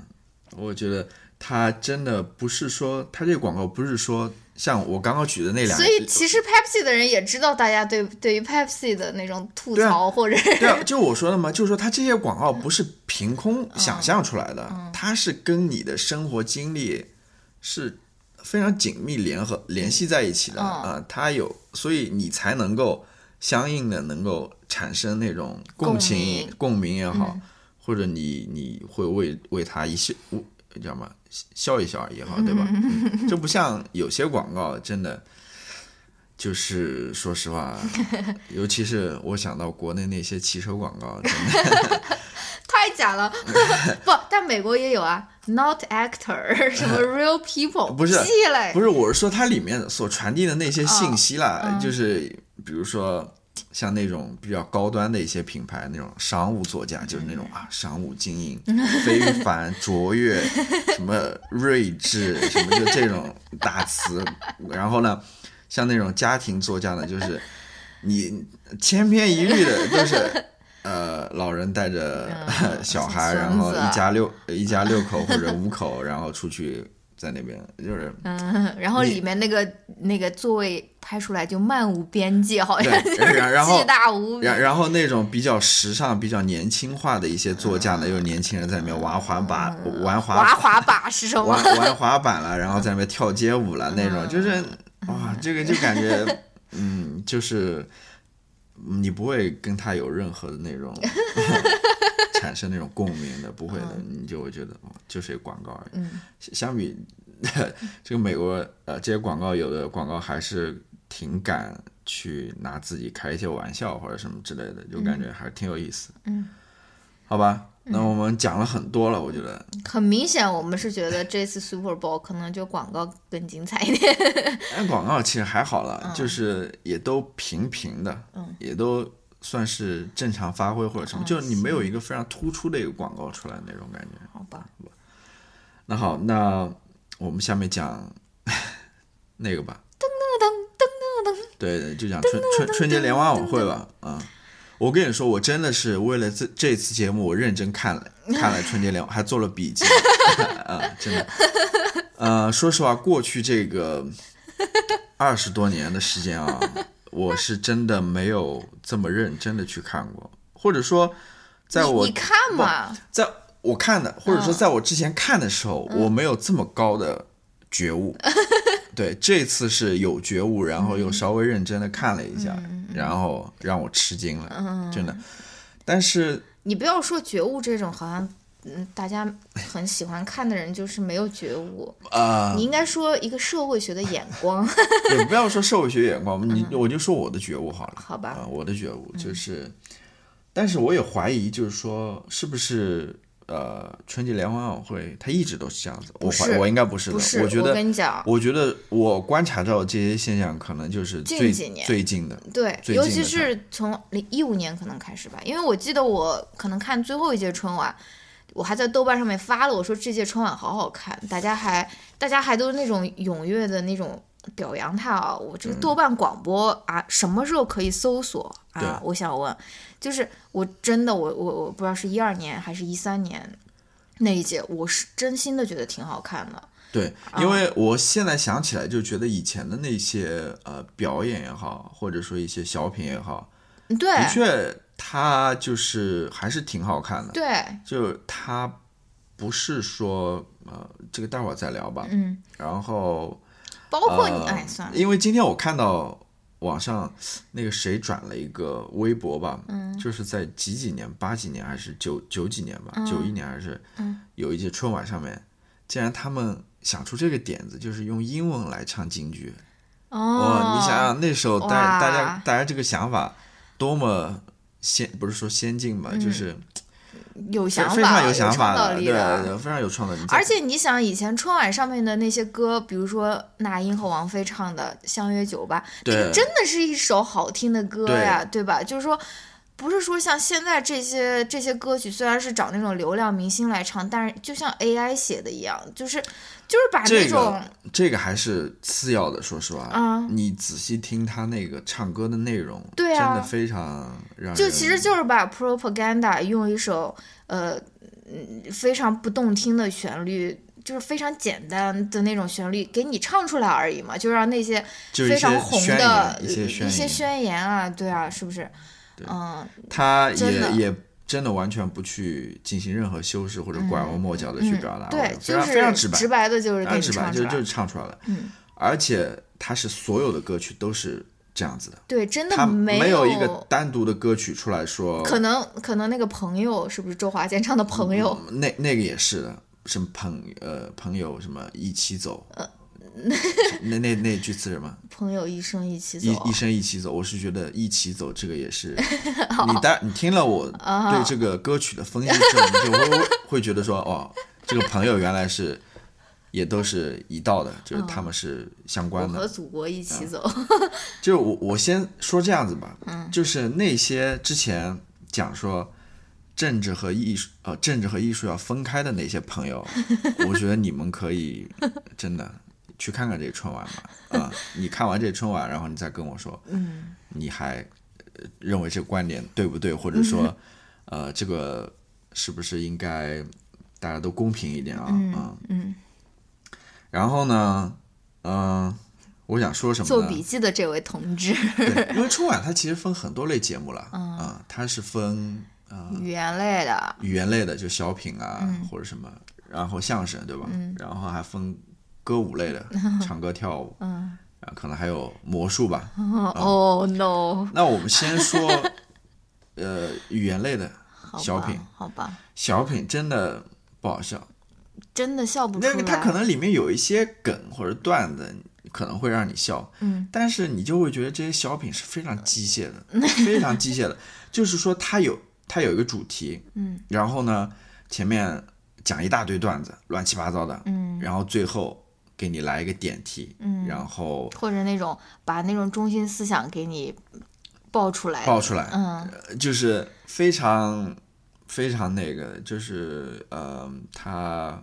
我觉得他真的不是说他这个广告不是说像我刚刚举的那两个，所以其实 Pepsi 的人也知道大家对对于 Pepsi 的那种吐槽，或者是对啊，*laughs* 就我说的嘛，就是说他这些广告不是凭空想象出来的，它是跟你的生活经历是非常紧密联合联系在一起的嗯啊、它有，所以你才能够相应的能够产生那种共情、共鸣也好，或者你你会为为他一笑，叫什么笑一笑也好，对吧？嗯 *laughs* 这不像有些广告真的。就是说实话，*laughs* 尤其是我想到国内那些汽车广告，真的 *laughs* 太假了。不，但美国也有啊，Not actor 什么 real people，不是，不是，我是说它里面所传递的那些信息啦，就是比如说像那种比较高端的一些品牌，那种商务座驾，就是那种啊商务精英、*laughs* 非凡、卓越，什么睿智，什么就这种大词。然后呢，像那种家庭座驾呢，就是你千篇一律的就是。呃，老人带着小孩，孙然后一家六一家六口或者五口，然后出去在那边，就是嗯，然后里面那个那个座位拍出来就漫无边际，好像就是然然后 *laughs* 巨大无比。然然后那种比较时尚、比较年轻化的一些座驾呢，又有年轻人在里面玩滑板、玩滑滑滑板 *laughs* 是什么？玩玩滑板了，然后在那边跳街舞了那种，就是哇，这个就感觉，嗯，就是你不会跟他有任何的那种 *laughs* 产生那种共鸣的，不会的，你就会觉得哦，就是一个广告而已。嗯相比 *laughs* 这个美国呃这些广告，有的广告还是挺敢去拿自己开一些玩笑或者什么之类的，就感觉还是挺有意思。嗯，好吧，那我们讲了很多了，我觉得。很明显，我们是觉得这次 Super Bowl 可能就广告更精彩一点。*laughs* 但广告其实还好了，就是也都平平的，嗯也都算是正常发挥或者什么，就是你没有一个非常突出的一个广告出来那种感觉。好吧，那好，那我们下面讲 *laughs* 那个吧。噔噔噔噔噔噔。对对，就讲春春春节联欢晚会吧。啊、我跟你说，我真的是为了这这次节目，我认真看了看了春节联，还做了笔记。*laughs* 啊、真的。呃，说实话，过去这个二十多年的时间啊，我是真的没有这么认真的去看过，或者说，在我你你看嘛，在我看的，或者说在我之前看的时候，我没有这么高的觉悟。*laughs* 对，这次是有觉悟，然后又稍微认真的看了一下，然后让我吃惊了，真的。但是你不要说觉悟这种，好像嗯，大家很喜欢看的人就是没有觉悟 *laughs* 啊。你应该说一个社会学的眼光。*laughs* 也不要说社会学眼光，你我就说我的觉悟好了。好吧。我的觉悟就是，但是我也怀疑，就是说是不是。呃，春节联欢晚会，它一直都是这样子。我怀我应该不是的。我觉得，我跟你讲，我觉得我观察到这些现象，可能就是近几年最近的。对，尤其是从零一五年可能开始吧，因为我记得我可能看最后一届春晚，我还在豆瓣上面发了，我说这届春晚好好看，大家还大家还都是那种踊跃的那种表扬他啊。我这个豆瓣广播啊，什么时候可以搜索啊？我想问。就是我真的我我我不知道是一二年还是一三年那一届，我是真心的觉得挺好看的。对，因为我现在想起来就觉得以前的那些呃表演也好，或者说一些小品也好，对，的确它就是还是挺好看的。对，就它不是说呃这个待会儿再聊吧。嗯。然后包括你哎算了，因为今天我看到。网上那个谁转了一个微博吧，嗯，就是在几几年，八几年还是九九几年吧，九一年还是，嗯，有一届春晚上面，竟然他们想出这个点子，就是用英文来唱京剧，哦，你想想那时候大大家大家这个想法多么先，不是说先进吧，就是。有想法，非常有想法的，对对，非常有创造力。而且你想，以前春晚上面的那些歌，比如说那英和王菲唱的《相约酒吧》，对，真的是一首好听的歌呀，对吧？就是说，不是说像现在这些这些歌曲，虽然是找那种流量明星来唱，但是就像 AI 写的一样，就是。就是把那种这个还是次要的，说实话，啊，你仔细听他那个唱歌的内容，对啊，真的非常让就其实就是把 propaganda 用一首呃非常不动听的旋律，就是非常简单的那种旋律给你唱出来而已嘛，就让那些非常红的一些一些宣言啊，对啊，是不是？嗯，他也也。真的完全不去进行任何修饰或者拐弯抹角的去表达，对，就是非常直白，直白的就是直白，就就是唱出来了。嗯，而且他是所有的歌曲都是这样子的，对，真的他没有一个单独的歌曲出来说，可能可能那个朋友是不是周华健唱的朋友？那那个也是的，什么朋呃朋友什么一起走。*laughs* 那那那句词什么？朋友一生一起走，一一生一起走。我是觉得一起走这个也是，*laughs* 你当你听了我对这个歌曲的分析之后，你就会 *laughs* 会觉得说，哦，这个朋友原来是也都是一道的，就是他们是相关的。和祖国一起走。就我我先说这样子吧，就是那些之前讲说政治和艺术呃政治和艺术要分开的那些朋友，我觉得你们可以真的。去看看这个春晚吧，啊，*laughs* 你看完这春晚，然后你再跟我说，嗯，你还认为这个观点对不对？或者说，呃，这个是不是应该大家都公平一点啊？嗯嗯。然后呢，嗯，我想说什么？做笔记的这位同志，*laughs* 因为春晚它其实分很多类节目了，啊，它是分呃语言类的，语言类的就小品啊或者什么，然后相声对吧？然后还分。歌舞类的，*laughs* 唱歌跳舞，嗯，啊，可能还有魔术吧。*laughs* 哦，no。那我们先说，*laughs* 呃，语言类的小品，好吧。小品真的不好笑，真的笑不出来。那个它可能里面有一些梗或者段子，可能会让你笑，嗯，但是你就会觉得这些小品是非常机械的，非常机械的。就是说，它有它有一个主题，嗯，然后呢，前面讲一大堆段子，乱七八糟的，嗯，然后最后。给你来一个点题，嗯，然后或者那种把那种中心思想给你爆出来，爆出来，嗯，就是非常非常那个，就是呃，他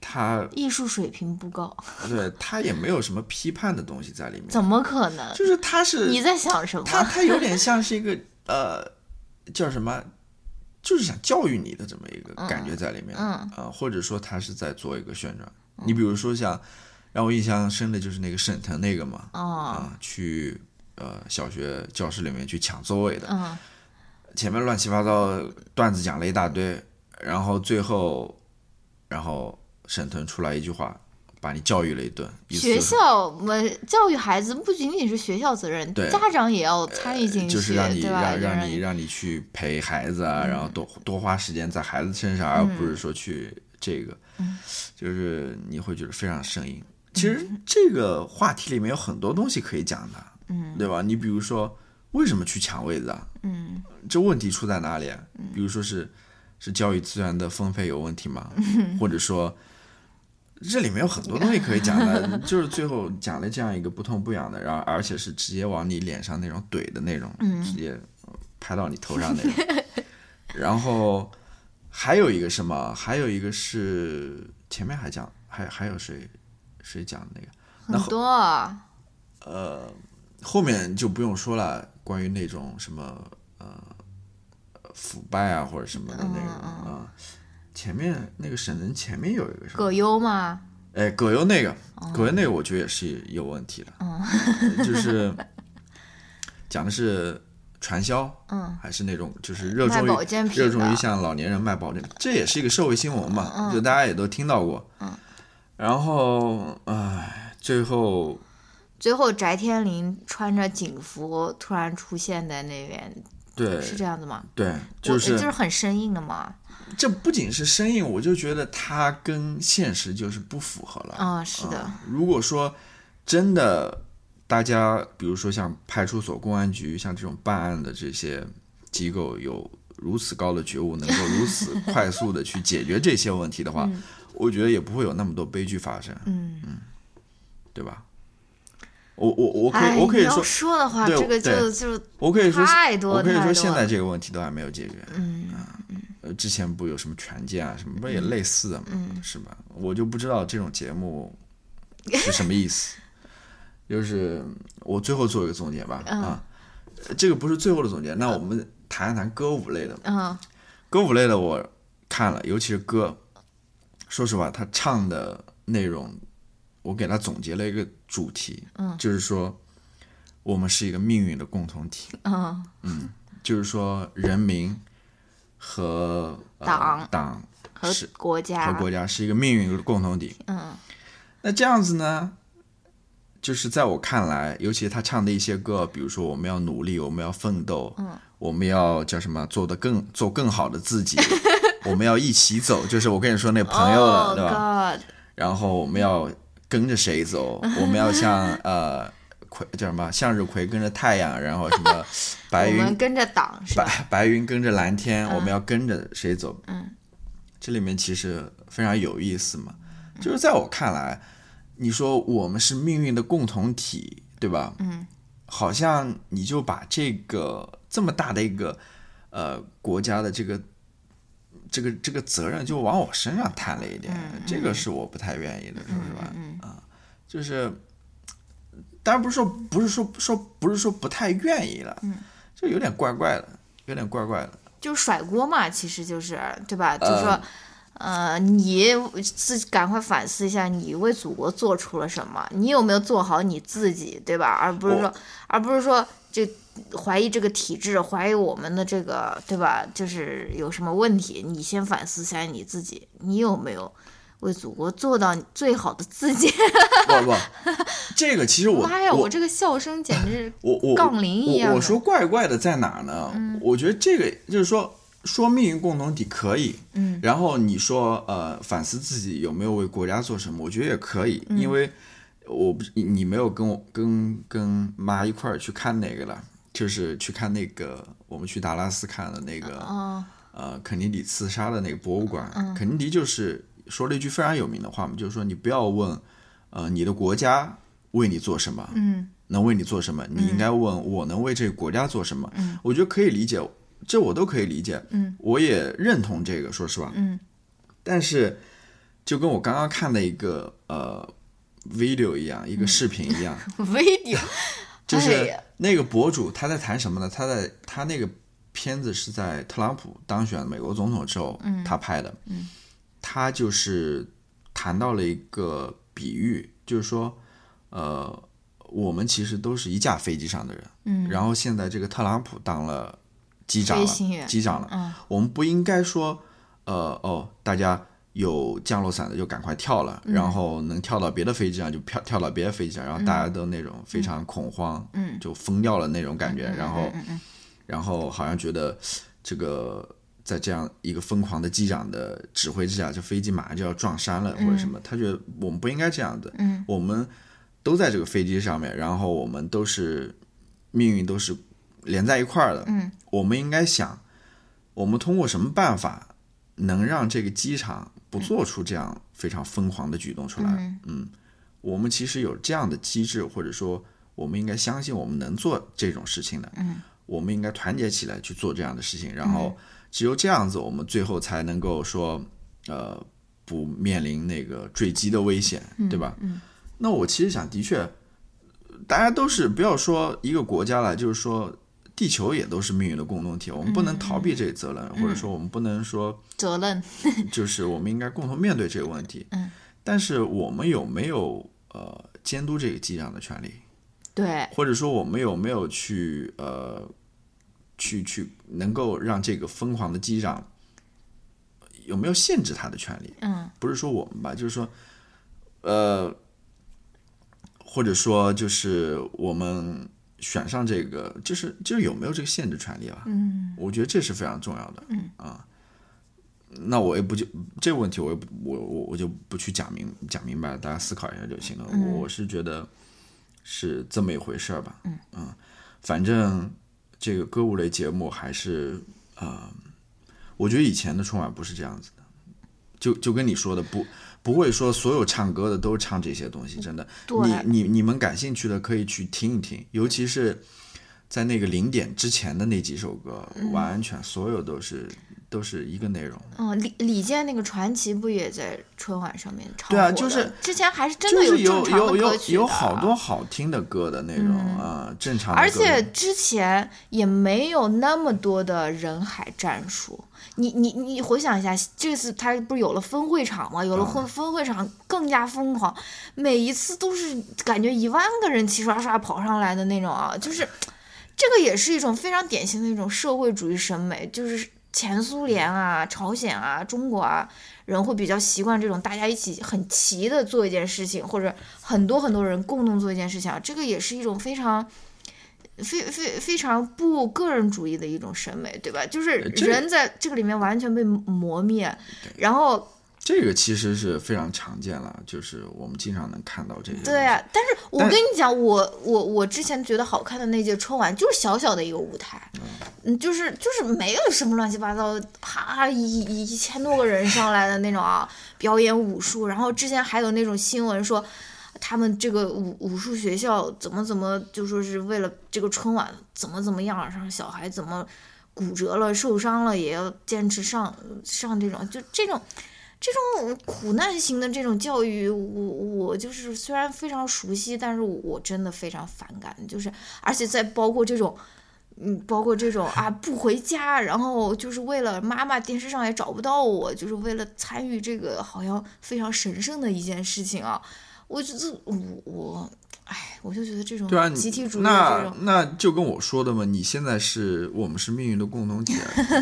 他艺术水平不高，对他也没有什么批判的东西在里面，怎么可能？就是他是你在想什么？他他有点像是一个呃叫什么，就是想教育你的这么一个感觉在里面，嗯。啊，或者说他是在做一个宣传。你比如说像，让我印象深的就是那个沈腾那个嘛，啊，去呃小学教室里面去抢座位的，嗯，前面乱七八糟段子讲了一大堆，然后最后，然后沈腾出来一句话，把你教育了一顿。学校我们教育孩子不仅仅是学校责任，对家长也要参与进去，就是让你？让让让你让你去陪孩子啊，嗯然后多多花时间在孩子身上，而不是说去这个，嗯就是你会觉得非常生硬。其实这个话题里面有很多东西可以讲的，嗯，对吧？你比如说为什么去抢位子啊？嗯，这问题出在哪里啊？比如说是是教育资源的分配有问题吗？嗯或者说这里面有很多东西可以讲的，*laughs* 就是最后讲了这样一个不痛不痒的，然后而且是直接往你脸上那种怼的那种，嗯直接呃拍到你头上那种。然后还有一个什么？还有一个是前面还讲，还还有谁谁讲的那个？那很多啊，后面就不用说了，关于那种什么呃腐败啊或者什么的那个啊、前面那个沈腾前面有一个什么？葛优吗，哎，葛优那个，哦葛优那个我觉得也是有问题的，嗯就是讲的是传销，嗯，还是那种就是热衷于品热衷于向老年人卖保健品，这也是一个社会新闻嘛，就大家也都听到过，嗯，然后唉，最后最后翟天临穿着警服突然出现在那边，对是这样子吗？对，就是就是很生硬的嘛，这不仅是生硬，我就觉得他跟现实就是不符合了。嗯，是的，啊如果说真的，大家比如说像派出所、公安局，像这种办案的这些机构有如此高的觉悟，能够如此快速的去解决这些问题的话，我觉得也不会有那么多悲剧发生，嗯，对吧？我我我可以我可以说，说的话，这个就就我可以说，太多我可以说现在这个问题都还没有解决。嗯呃，之前不有什么权健啊什么，不也类似的嘛，嗯。是吧？我就不知道这种节目 *laughs* 是什么意思。就是我最后做一个总结吧，嗯啊，这个不是最后的总结，那我们谈一谈歌舞类的。嗯歌舞类的我看了，尤其是歌，说实话，他唱的内容，我给他总结了一个主题，嗯就是说我们是一个命运的共同体，嗯嗯，就是说人民和、呃、党党和是国家和国家是一个命运的共同体。嗯那这样子呢，就是在我看来，尤其他唱的一些歌，比如说我们要努力，我们要奋斗，嗯，我们要叫什么，做的更做更好的自己，*laughs* 我们要一起走，就是我跟你说那朋友了，Oh 对吧？God，然后我们要跟着谁走？我们要像呃葵叫什么向日葵跟着太阳，然后什么 *laughs* 白云我们跟着党是吧？白白云跟着蓝天，我们要跟着谁走？嗯，这里面其实非常有意思嘛，就是在我看来，你说我们是命运的共同体，对吧？嗯，好像你就把这个这么大的一个呃国家的这个这个这个责任就往我身上摊了一点，这个是我不太愿意的，说实话，啊，就是。当然不是说不是说说不是说不太愿意了，嗯就有点怪怪的，有点怪怪的。就是甩锅嘛，其实就是对吧？就是说，呃，你自己赶快反思一下，你为祖国做出了什么？你有没有做好你自己，对吧？而不是说，而不是说就怀疑这个体制，怀疑我们的这个，对吧？就是有什么问题，你先反思一下你自己，你有没有为祖国做到最好的自己？不 *laughs* 不，这个其实我妈呀，我我这个笑声简直是我我杠铃一样我我说怪怪的在哪儿呢？我觉得这个就是说说命运共同体可以，嗯，然后你说呃反思自己有没有为国家做什么，我觉得也可以，嗯。因为我不你你没有跟我跟跟妈一块儿去看那个了，就是去看那个我们去达拉斯看的那个、哦呃肯尼迪刺杀的那个博物馆，嗯。肯尼迪就是说了一句非常有名的话嘛，就是说你不要问呃你的国家为你做什么，嗯。能为你做什么？你应该问我能为这个国家做什么？嗯。我觉得可以理解，这我都可以理解，嗯。我也认同这个，说实话。嗯。但是就跟我刚刚看的一个呃 video 一样，一个视频一样，，*laughs* video，就是那个博主他在谈什么呢？他在他那个片子是在特朗普当选美国总统之后，嗯。他拍的，嗯。他就是谈到了一个比喻，就是说，呃，我们其实都是一架飞机上的人，嗯。然后现在这个特朗普当了机长了机长了，嗯。我们不应该说，呃哦，大家有降落伞的就赶快跳了，然后能跳到别的飞机上就跳跳到别的飞机上，然后大家都那种非常恐慌，嗯就疯掉了那种感觉，然后嗯嗯然后好像觉得这个在这样一个疯狂的机长的指挥之下，这飞机马上就要撞山了或者什么，他觉得我们不应该这样的，嗯。我们都在这个飞机上面，然后我们都是命运都是连在一块儿的，嗯我们应该想，我们通过什么办法能让这个机场不做出这样非常疯狂的举动出来？嗯我们其实有这样的机制，或者说我们应该相信我们能做这种事情的。嗯，我们应该团结起来去做这样的事情，然后只有这样子，我们最后才能够说，呃，不面临那个坠机的危险，对吧？嗯那我其实想，的确，大家都是不要说一个国家了，就是说。地球也都是命运的共同体，我们不能逃避这个责任，或者说我们不能说责任，*laughs* 就是我们应该共同面对这个问题。嗯，但是我们有没有呃监督这个机长的权利，对，或者说我们有没有去呃去去能够让这个疯狂的机长有没有限制他的权利？嗯。不是说我们吧，就是说呃，或者说就是我们选上这个，就是就是有没有这个限制权利吧？嗯我觉得这是非常重要的。嗯啊，那我也不就这个问题，我也不我我我就不去讲明讲明白了，大家思考一下就行了。我是觉得是这么一回事儿吧。嗯反正这个歌舞类节目还是啊、呃我觉得以前的春晚不是这样子的，就就跟你说的不。不会说所有唱歌的都唱这些东西，真的。你你你们感兴趣的可以去听一听，尤其是在那个零点之前的那几首歌，完全所有都是都是一个内容。嗯，李李健那个传奇不也在春晚上面唱对啊就是之前还是真的是有正常有有的歌曲的有好多好听的歌的内容啊，正常。而且之前也没有那么多的人海战术。你你你回想一下，这次他不是有了分会场吗？有了分分会场更加疯狂，每一次都是感觉一万个人齐刷刷跑上来的那种啊，就是这个也是一种非常典型的一种社会主义审美，就是前苏联啊、朝鲜啊、中国啊。人会比较习惯这种大家一起很齐的做一件事情，或者很多很多人共同做一件事情啊，这个也是一种非常非非非常不个人主义的一种审美，对吧？就是人在这个里面完全被磨灭，然后这个其实是非常常见了，就是我们经常能看到这个。对啊，但是我跟你讲，我我我之前觉得好看的那届春晚就是小小的一个舞台，嗯，就是就是没有什么乱七八糟，啪一一一千多个人上来的那种啊，表演武术，然后之前还有那种新闻说。他们这个武武术学校怎么怎么就说是为了这个春晚怎么怎么样，让小孩怎么骨折了、受伤了也要坚持上上这种，就这种这种苦难型的这种教育，我我就是虽然非常熟悉，但是我真的非常反感，就是而且在包括这种。嗯，包括这种啊，不回家，然后就是为了妈妈，电视上也找不到我，就是为了参与这个好像非常神圣的一件事情啊。我觉得我我，哎，我就觉得这种对啊，集体主义的这那种，那就跟我说的嘛，你现在是我们是命运的共同体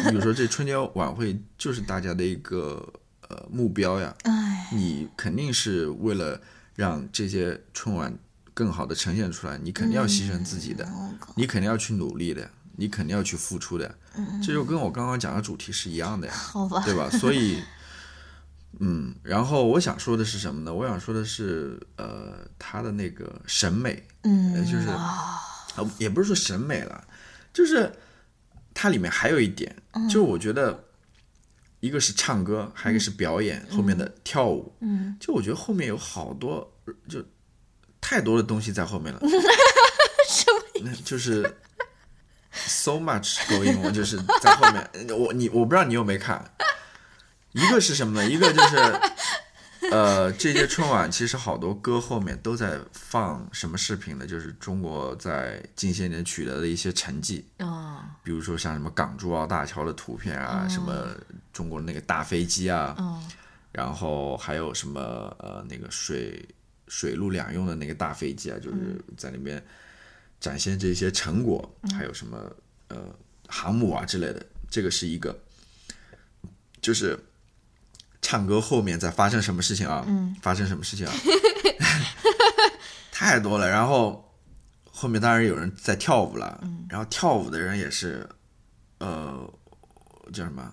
比如说这春节晚会就是大家的一个呃目标呀，哎，你肯定是为了让这些春晚更好的呈现出来，你肯定要牺牲自己的，嗯你肯定要去努力的，你肯定要去付出的。这就跟我刚刚讲的主题是一样的呀。好吧，对吧？所以，*laughs* 嗯，然后我想说的是什么呢？我想说的是，呃，他的那个审美，嗯，呃就是也不是说审美了，就是它里面还有一点，就是我觉得，一个是唱歌，还有一个是表演，后面的跳舞，嗯，就我觉得后面有好多，就太多的东西在后面了，*laughs* 什么那就是 so much going on，就是在后面。我你我不知道你有没看，一个是什么呢？一个就是，呃，这些春晚其实好多歌后面都在放什么视频呢？就是中国在近些年取得的一些成绩，啊，比如说像什么港珠澳大桥的图片啊，什么中国那个大飞机啊，嗯然后还有什么呃那个水水陆两用的那个大飞机啊，就是在那边展现这些成果，还有什么呃航母啊之类的，这个是一个，就是唱歌后面在发生什么事情啊？嗯，发生什么事情啊？*laughs* 太多了。然后后面当然有人在跳舞了，嗯然后跳舞的人也是，呃，叫什么？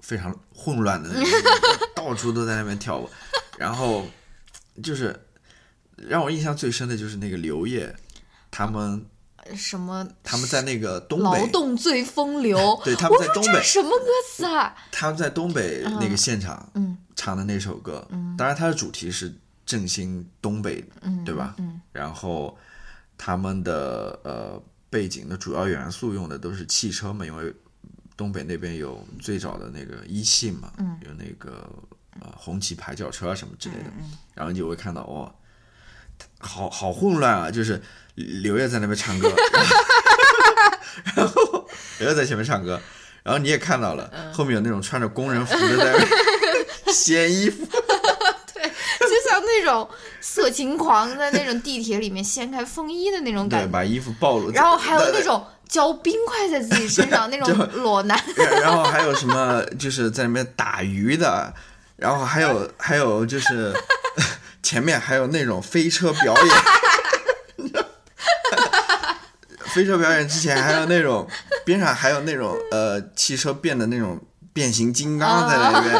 非常混乱的 *laughs* 到处都在那边跳舞。然后就是让我印象最深的就是那个刘烨，他们什么他们在那个东劳北，动最风流？*laughs* 对他们在东北什么歌词啊？他们在东北那个现场，嗯唱的那首歌，当然它的主题是振兴东北，嗯，对吧？嗯然后他们的呃背景的主要元素用的都是汽车嘛，因为东北那边有最早的那个一汽嘛，嗯有那个呃红旗牌轿车啊什么之类的，嗯然后你就会看到哇、好好混乱啊！就是刘烨在那边唱歌，*laughs* 然后刘烨在前面唱歌，然后你也看到了、嗯后面有那种穿着工人服的在 *laughs* 掀衣服，*laughs* 就像那种色情狂在那种地铁里面掀开风衣的那种对，感觉，把衣服暴露，然后还有那种浇冰块在自己身上那种裸男，然然后还有什么就是在那边打鱼的，然后还有还有就是前面还有那种飞车表演，*laughs* 飞车表演之前还有那种边上还有那种呃汽车变的那种变形金刚在那边，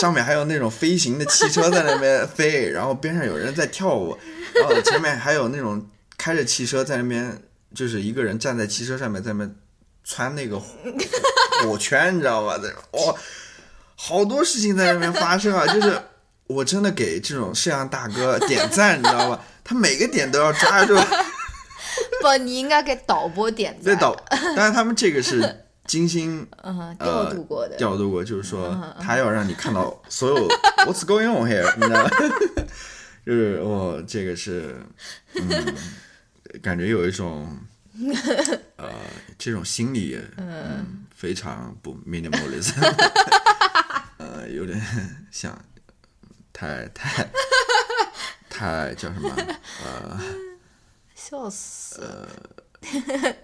上面还有那种飞行的汽车在那边飞，然后边上有人在跳舞，然后前面还有那种开着汽车在那边，就是一个人站在汽车上面在那边穿那个火圈，你知道吧？在哇、好多事情在那边发生啊！就是我真的给这种摄像大哥点赞，你知道吧？*laughs* 他每个点都要抓住。*laughs* 不，你应该给导播点赞。对导，但是他们这个是精心 *laughs* 嗯，呃调度过的。调度过，就是说他要让你看到所有 what's going on here，你知道吗？就是哦，这个是嗯，感觉有一种呃这种心理嗯非常不 minimalism，呃有点像太太太叫什么呃 *laughs* 笑死 *laughs* 了。*laughs*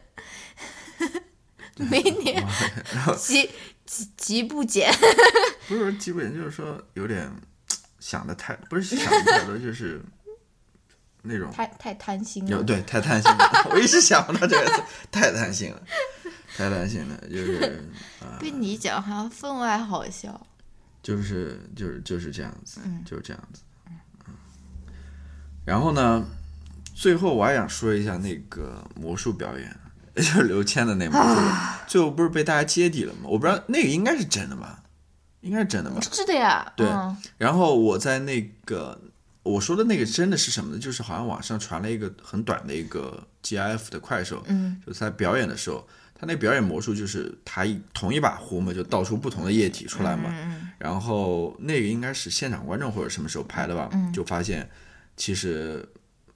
明年极极极不减，不是说基本就是说有点想的太不是想的太多，就是那种太太贪心有了。对太贪心了，我一直想不到这个词，太贪心了，太贪心了，就是啊、被你讲好像分外好笑。就是就是就是这样子，就是这样子。嗯然后呢，最后我还想说一下那个魔术表演，就是刘谦的那魔术，最后不是被大家揭底了吗？我不知道那个应该是真的吧，应该是真的吧？是的呀，对嗯然后我在那个我说的那个真的是什么呢？就是好像网上传了一个很短的一个 GIF 的快手，嗯，就在表演的时候，他那表演魔术就是他一同一把壶嘛，就倒出不同的液体出来嘛，嗯然后那个应该是现场观众或者什么时候拍的吧，嗯就发现其实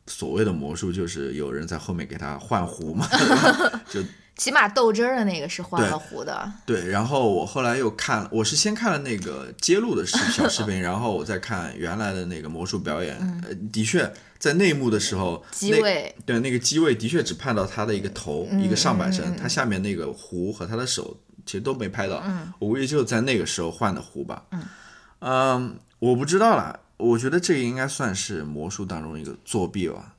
所谓的魔术就是有人在后面给他换壶嘛，*laughs* 就 *laughs* 起码豆汁儿的那个是换了壶的。对，然后我后来又看，我是先看了那个揭露的视小视频，*laughs* 然后我再看原来的那个魔术表演。呃，的确在内幕的时候，机位对那个机位的确只拍到他的一个头，一个上半身，他下面那个壶和他的手其实都没拍到。我估计就在那个时候换的壶吧。嗯我不知道啦，我觉得这个应该算是魔术当中一个作弊吧，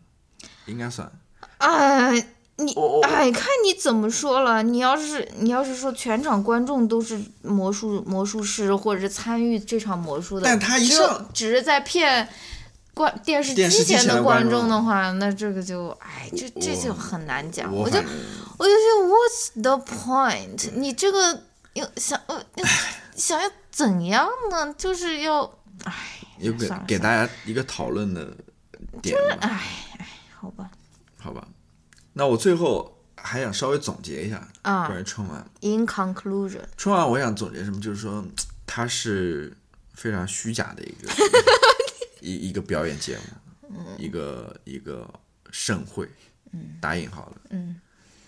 应该算。哎，你哎，看你怎么说了。你要是你要是说全场观众都是魔术魔术师，或者是参与这场魔术的，但他一上只是在骗观电视机前的观观众的话，那这个就哎，这这就很难讲。我就我就觉得 What's the point？你这个要想呃要 *laughs* 想要怎样呢？就是要哎，有给给大家一个讨论的点吧。哎哎，好吧好吧，那我最后还想稍微总结一下啊关于春晚。，In conclusion，春晚我想总结什么，就是说它是非常虚假的一个 *laughs* 一一个表演节目，一个一个盛会，打引号的，嗯，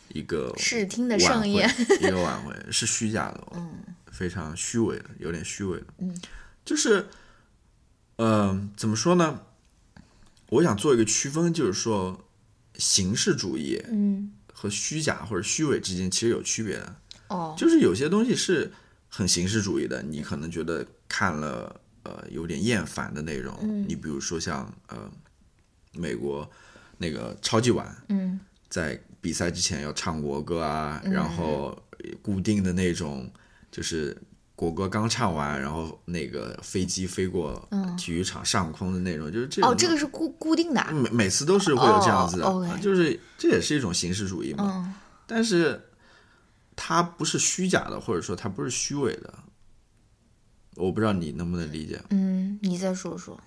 一个视听的盛宴，*laughs* 一个晚会是虚假的，嗯，非常虚伪的，有点虚伪的，嗯，就是，嗯、怎么说呢？我想做一个区分，就是说形式主义嗯，和虚假或者虚伪之间其实有区别的。哦，就是有些东西是很形式主义的，你可能觉得看了呃有点厌烦的内容。嗯你比如说像呃美国那个超级碗，嗯在比赛之前要唱国歌啊，然后固定的那种就是。国歌刚唱完，然后那个飞机飞过体育场上空的那种，就是这种哦，这个是固固定的啊。每每次都是会有这样子的，就是这也是一种形式主义嘛。嗯但是它不是虚假的，或者说它不是虚伪的。我不知道你能不能理解，嗯，你再说说。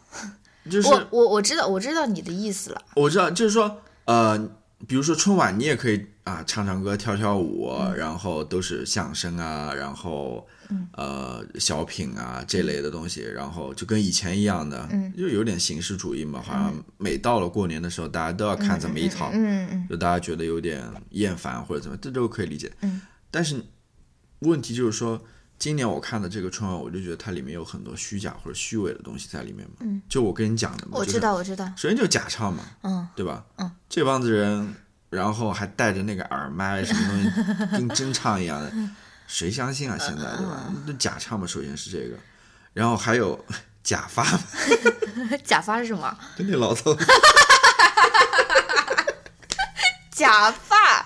就是我我我知道我知道你的意思了。我知道，就是说，呃，比如说春晚，你也可以啊唱唱歌、跳跳舞，然后都是相声啊，然后呃小品啊这类的东西，然后就跟以前一样的，就有点形式主义嘛，好像每到了过年的时候，大家都要看这么一套，嗯嗯就大家觉得有点厌烦或者怎么，这都可以理解。但是问题就是说，今年我看的这个春晚，我就觉得它里面有很多虚假或者虚伪的东西在里面嘛。嗯，就我跟你讲的嘛，我知道我知道。首先就是假唱嘛，嗯，对吧？嗯，这帮子人，然后还带着那个耳麦什么东西，跟真唱一样的，*laughs* 谁相信啊？现在对吧？那假唱嘛，首先是这个，然后还有假发，*laughs* 假发是什么？就那老头，*laughs* 假发。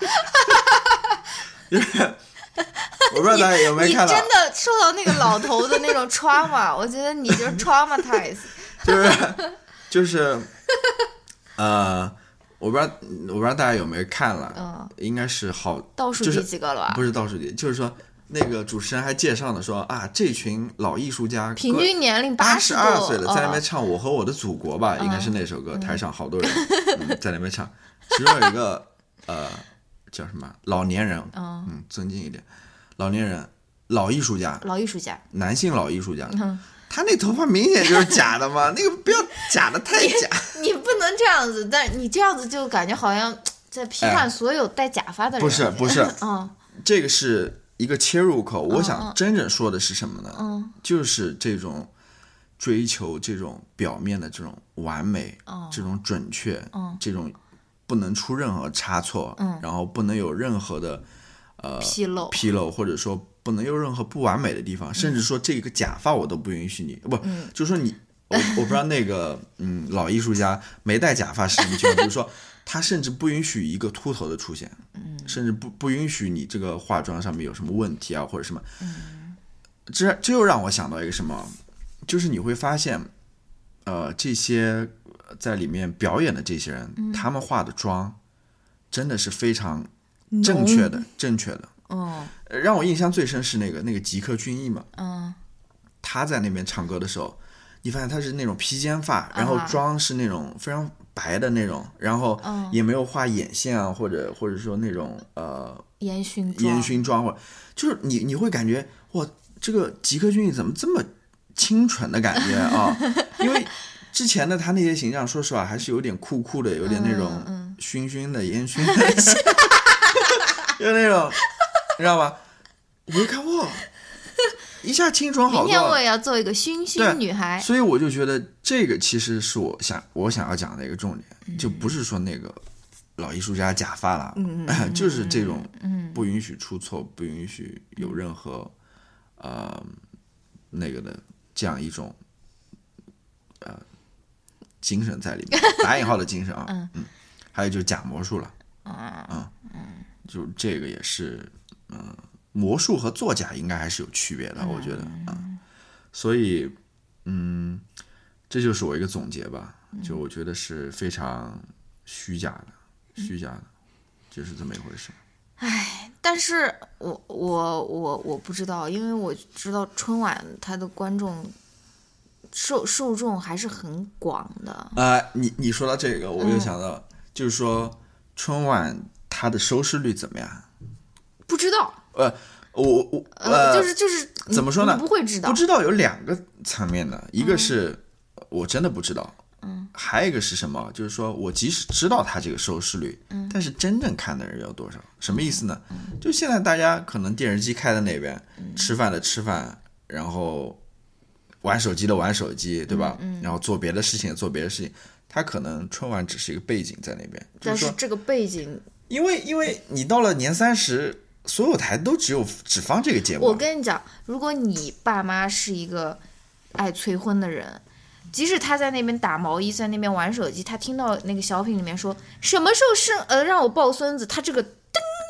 *laughs* 我不知道大家有没有你看到，真的受到那个老头的那种 trauma，*laughs* 我觉得你 *laughs* 就是 traumatize。就是就是呃，我不知道我不知道大家有没有看了，嗯，应该是好倒数就是第几个了？吧？不是倒数第，就是说那个主持人还介绍呢，说啊，这群老艺术家平均年龄八十十二岁了，在那边哦唱《我和我的祖国》吧，应该是那首歌，台上好多人、嗯、在那边唱，其中有一个呃叫什么？老年人，嗯。嗯，尊敬一点，老年人，老艺术家，老艺术家。男性老艺术家，嗯他那头发明显就是假的嘛，*laughs* 那个不要假的太假，你不能这样子，但你这样子就感觉好像 *tsk* 在批判所有戴假发的人。不是不是，*laughs* 嗯这个是一个切入口。我嗯想真正说的是什么呢？嗯就是这种追求这种表面的这种完美，哦这种准确，嗯这种不能出任何差错，嗯然后不能有任何的呃纰漏。纰漏，或者说不能有任何不完美的地方，甚至说这个假发我都不允许你，不，嗯。就是说你。我我不知道那个嗯老艺术家没戴假发是什么情况，比 *laughs* 如说他甚至不允许一个秃头的出现，嗯。甚至不不允许你这个化妆上面有什么问题啊或者什么，这这又让我想到一个什么，就是你会发现，呃，这些在里面表演的这些人，嗯。他们化的妆真的是非常正确的，正确的。嗯呃让我印象最深是那个那个吉克隽逸嘛，嗯。他在那边唱歌的时候，你发现他是那种披肩发，然后啊妆是那种非常白的那种，然后嗯。也没有画眼线啊，或者或者说那种呃烟熏妆。烟熏妆，或者就是你你会感觉哇，这个吉克隽逸怎么这么清纯的感觉啊？*laughs* 因为之前的他那些形象，说实话还是有点酷酷的，有点那种嗯熏熏的、烟熏的，*laughs* *laughs* 有那种，你知道吧？我一看哇，一下清爽好多明天我。也要做一个熏对熏女孩。所以我就觉得这个其实是我想我想要讲的一个重点，嗯就不是说那个老艺术家假发了，嗯 *laughs* 就是这种嗯不允许出错，不允许有任何呃那个的这样一种呃精神在里面，打引号的精神啊，嗯还有就是假魔术了，嗯嗯就这个也是，嗯、魔术和作假应该还是有区别的，我觉得啊、所以嗯，这就是我一个总结吧，就我觉得是非常虚假的，虚假的，就是这么一回事。但是我我我我不知道，因为我知道春晚它的观众受受众还是很广的。啊、你你说到这个，我嗯又想到，就是说春晚它的收视率怎么样？不知道，呃，我我呃，就是就是怎么说呢不会知道不，知道有两个层面的，一个是我真的不知道，嗯，还有一个是什么？就是说我即使知道它这个收视率，嗯，但是真正看的人有多少？什么意思呢？就现在大家可能电视机开在那边，吃饭的吃饭，然后玩手机的玩手机，对吧？然后做别的事情做别的事情，他可能春晚只是一个背景在那边，但是这个背景，因为因为你到了年三十。所有台都只有只放这个节目，我跟你讲，如果你爸妈是一个爱催婚的人，即使他在那边打毛衣，在那边玩手机，他听到那个小品里面说什么时候生呃让我抱孙子，他这个噔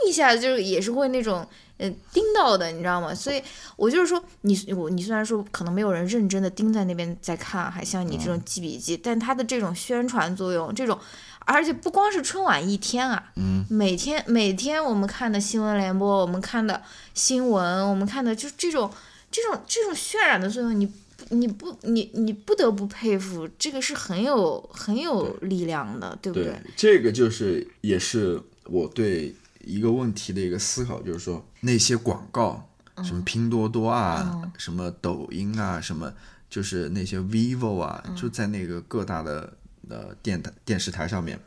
一下就是也是会那种呃盯到的，你知道吗？所以我就是说，你我你虽然说可能没有人认真的盯在那边在看，还像你这种记笔记，但他的这种宣传作用，这种。而且不光是春晚一天啊，嗯，每天每天我们看的新闻联播，我们看的新闻，我们看的就这种这种这种渲染的作用，你你不你你不得不佩服，这个是很有很有力量的，对不对？这个就是也是我对一个问题的一个思考，就是说那些广告，什么拼多多啊，什么抖音啊，什么就是那些 vivo 啊，就在那个各大的。呃，电台、电视台上面，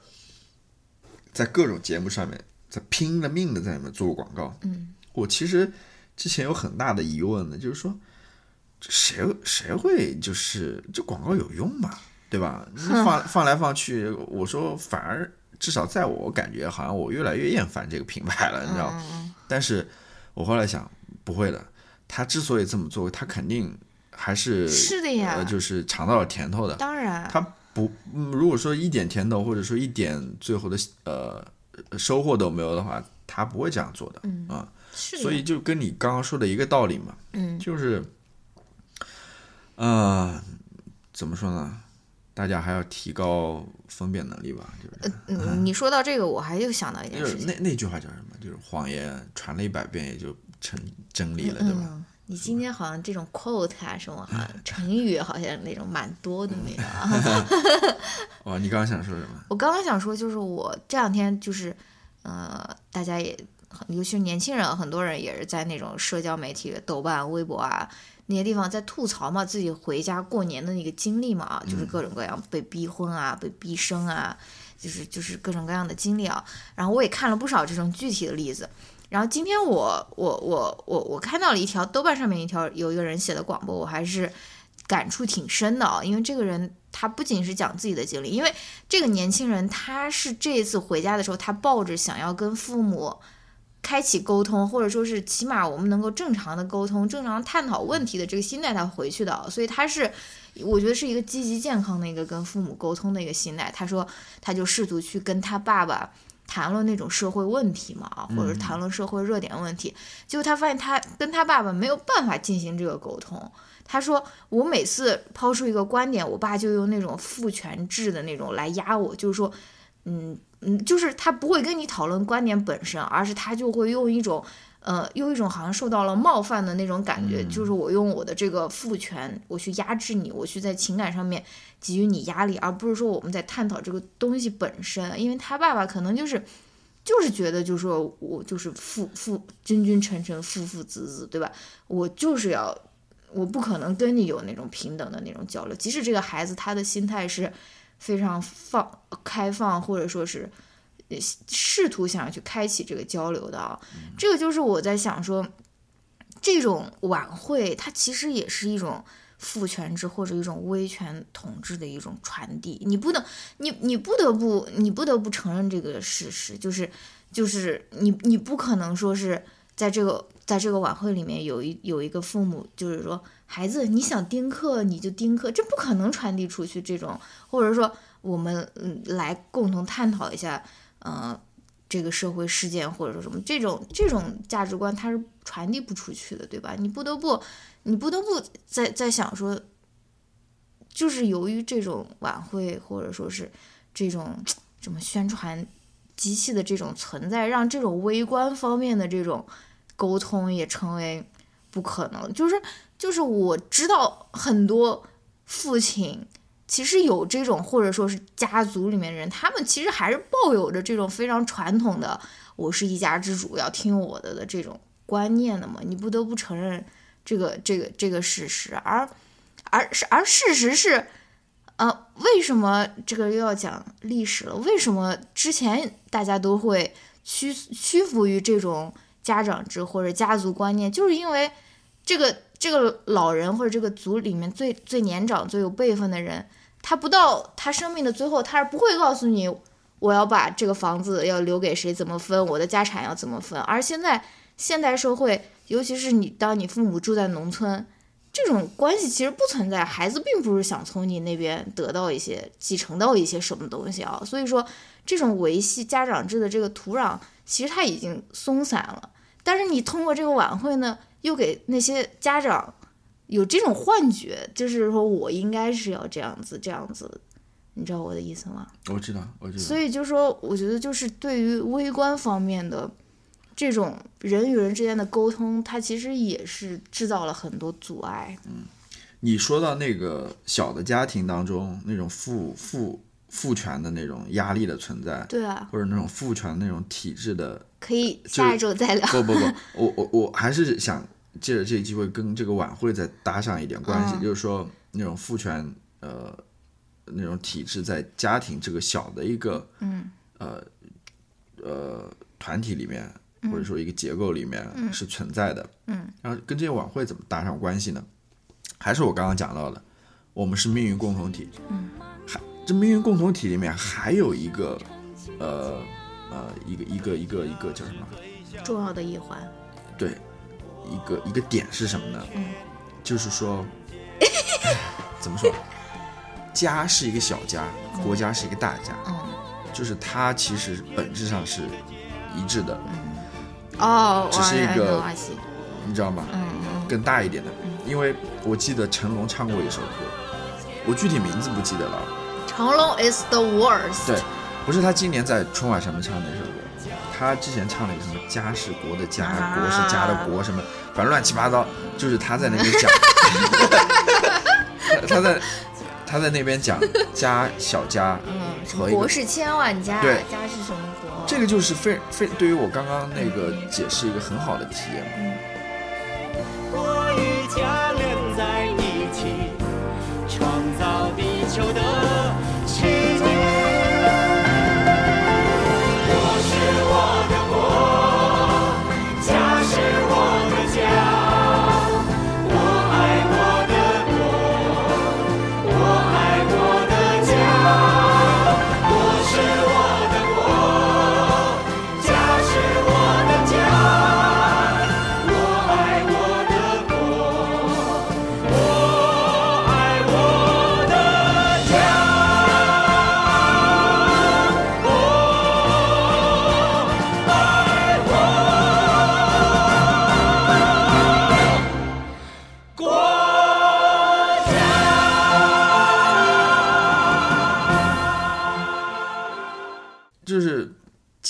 在各种节目上面，在拼了命的在里面做广告。嗯，我其实之前有很大的疑问的，就是说，谁谁会就是这广告有用吗？对吧？放 *laughs* 放来放去，我说反而至少在我感觉，好像我越来越厌烦这个品牌了，你知道吗？但是我后来想，不会的，他之所以这么做，他肯定还是是的呀，就是尝到了甜头的。当然，他。不，如果说一点甜头，或者说一点最后的呃收获都没有的话，他不会这样做的啊。所以就跟你刚刚说的一个道理嘛，嗯，就是，呃，怎么说呢？大家还要提高分辨能力吧。就是，嗯，你说到这个，我还又想到一件事情。那那句话叫什么？就是谎言传了一百遍也就成真理了，对吧？你今天好像这种 quote 啊什么哈成语好像那种蛮多的那个。*laughs* 哦，你刚刚想说什么？我刚刚想说就是我这两天就是，呃，大家也尤其是年轻人，很多人也是在那种社交媒体、豆瓣、微博啊那些地方在吐槽嘛，自己回家过年的那个经历嘛啊，就是各种各样被逼婚啊、被逼生啊，就是就是各种各样的经历啊。然后我也看了不少这种具体的例子。然后今天我我我我我看到了一条豆瓣上面一条有一个人写的广播，我还是感触挺深的啊。因为这个人他不仅是讲自己的经历，因为这个年轻人他是这一次回家的时候，他抱着想要跟父母开启沟通，或者说是起码我们能够正常的沟通、正常探讨问题的这个心态，他回去的。所以他是我觉得是一个积极健康的一个跟父母沟通的一个心态。他说他就试图去跟他爸爸。谈论那种社会问题嘛，或者谈论社会热点问题，结果他发现他跟他爸爸没有办法进行这个沟通。他说：“我每次抛出一个观点，我爸就用那种父权制的那种来压我，就是说，嗯嗯，就是他不会跟你讨论观点本身，而是他就会用一种。”呃，有一种好像受到了冒犯的那种感觉，就是我用我的这个父权，我去压制你，我去在情感上面给予你压力，而不是说我们在探讨这个东西本身。因为他爸爸可能就是，就是觉得，就是说我就是父父君君臣臣父父子子，对吧？我就是要，我不可能跟你有那种平等的那种交流，即使这个孩子他的心态是非常放开放，或者说是。试图想要去开启这个交流的啊，这个就是我在想说，这种晚会它其实也是一种父权制或者一种威权统治的一种传递。你不能，你你不得不，你不得不承认这个事实，就是就是你你不可能说是在这个在这个晚会里面有一有一个父母，就是说孩子你想丁克你就丁克，这不可能传递出去这种，或者说我们嗯来共同探讨一下。呃，这个社会事件或者说什么这种这种价值观，它是传递不出去的，对吧？你不得不，你不得不在在想说，就是由于这种晚会或者说是这种什么宣传机器的这种存在，让这种微观方面的这种沟通也成为不可能。就是就是我知道很多父亲。其实有这种，或者说是家族里面人，他们其实还是抱有着这种非常传统的“我是一家之主，要听我的”的这种观念的嘛。你不得不承认这个这个这个事实。而而是而事实是，呃，为什么这个又要讲历史了？为什么之前大家都会屈屈服于这种家长制或者家族观念？就是因为这个这个老人或者这个族里面最最年长、最有辈分的人。他不到他生命的最后，他是不会告诉你我要把这个房子要留给谁，怎么分，我的家产要怎么分。而现在现代社会，尤其是你当你父母住在农村，这种关系其实不存在，孩子并不是想从你那边得到一些继承到一些什么东西啊。所以说，这种维系家长制的这个土壤，其实它已经松散了。但是你通过这个晚会呢，又给那些家长有这种幻觉，就是说我应该是要这样子这样子，你知道我的意思吗？我知道，我知道。所以就说，我觉得就是对于微观方面的这种人与人之间的沟通，它其实也是制造了很多阻碍。嗯你说到那个小的家庭当中那种父父父权的那种压力的存在，对啊，或者那种父权那种体制的，可以下一周再聊。不不不，我我我还是想借着这个机会跟这个晚会再搭上一点关系，嗯就是说那种父权呃那种体制在家庭这个小的一个嗯呃呃团体里面，或者说一个结构里面是存在的。嗯，然后跟这些晚会怎么搭上关系呢？还是我刚刚讲到的，我们是命运共同体。嗯，还这命运共同体里面还有一个呃呃一个一个一个一个叫什么？重要的一环。对，一个一个点是什么呢？嗯，就是说，哎 *laughs* 怎么说？家是一个小家，国家是一个大家，嗯就是它其实本质上是一致的，哦，只是一个你知道吗？嗯嗯更大一点的，因为我记得成龙唱过一首歌，我具体名字不记得了。成龙 is the worst。对，不是他今年在春晚上面唱的那首歌，他之前唱了一个什么“家是国的家，啊国是家的国”什么，反正乱七八糟，就是他在那边讲，他 *laughs* 他在他在那边讲家小家嗯，什么和国是千万家，对家是什么国？这个就是非非对于我刚刚那个解释一个很好的体验。我与家连在一起，创造地球的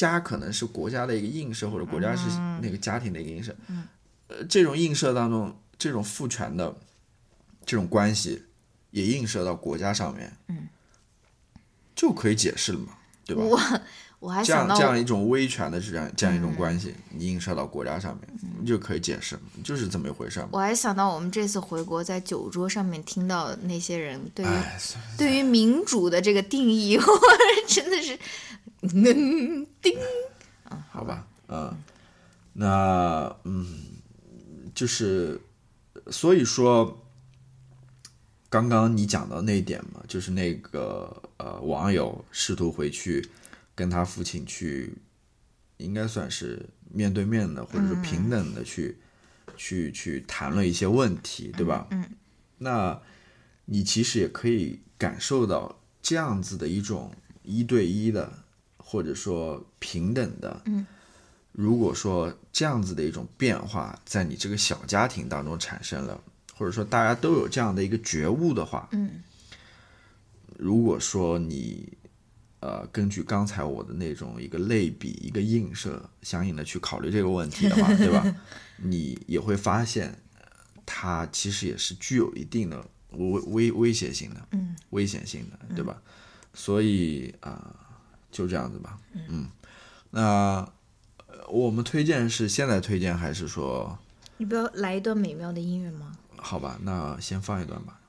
家可能是国家的一个映射，或者国家是那个家庭的一个映射。呃，这种映射当中，这种父权的这种关系也映射到国家上面，嗯，就可以解释了嘛，对吧？我我还这样想到这样一种威权的这样这样一种关系，你映射到国家上面，嗯就可以解释，就是这么一回事嘛。我还想到我们这次回国在酒桌上面听到那些人对于对于民主的这个定义，*laughs* 我真的是，*laughs* 嗯，叮，好吧，嗯，那嗯，就是所以说，刚刚你讲到那一点嘛，就是那个呃网友试图回去跟他父亲去，应该算是面对面的，或者是平等的去、去去谈论一些问题，对吧？嗯，那你其实也可以感受到这样子的一种一对一的，或者说平等的，嗯，如果说这样子的一种变化在你这个小家庭当中产生了，或者说大家都有这样的一个觉悟的话，嗯，如果说你呃根据刚才我的那种一个类比、一个映射，相应的去考虑这个问题的话，*laughs* 对吧？你也会发现，呃它其实也是具有一定的危危威胁性的，嗯，危险性的，对吧？所以啊、就这样子吧，嗯，那呃我们推荐是现在推荐还是说你不要来一段美妙的音乐吗？好吧？那先放一段吧。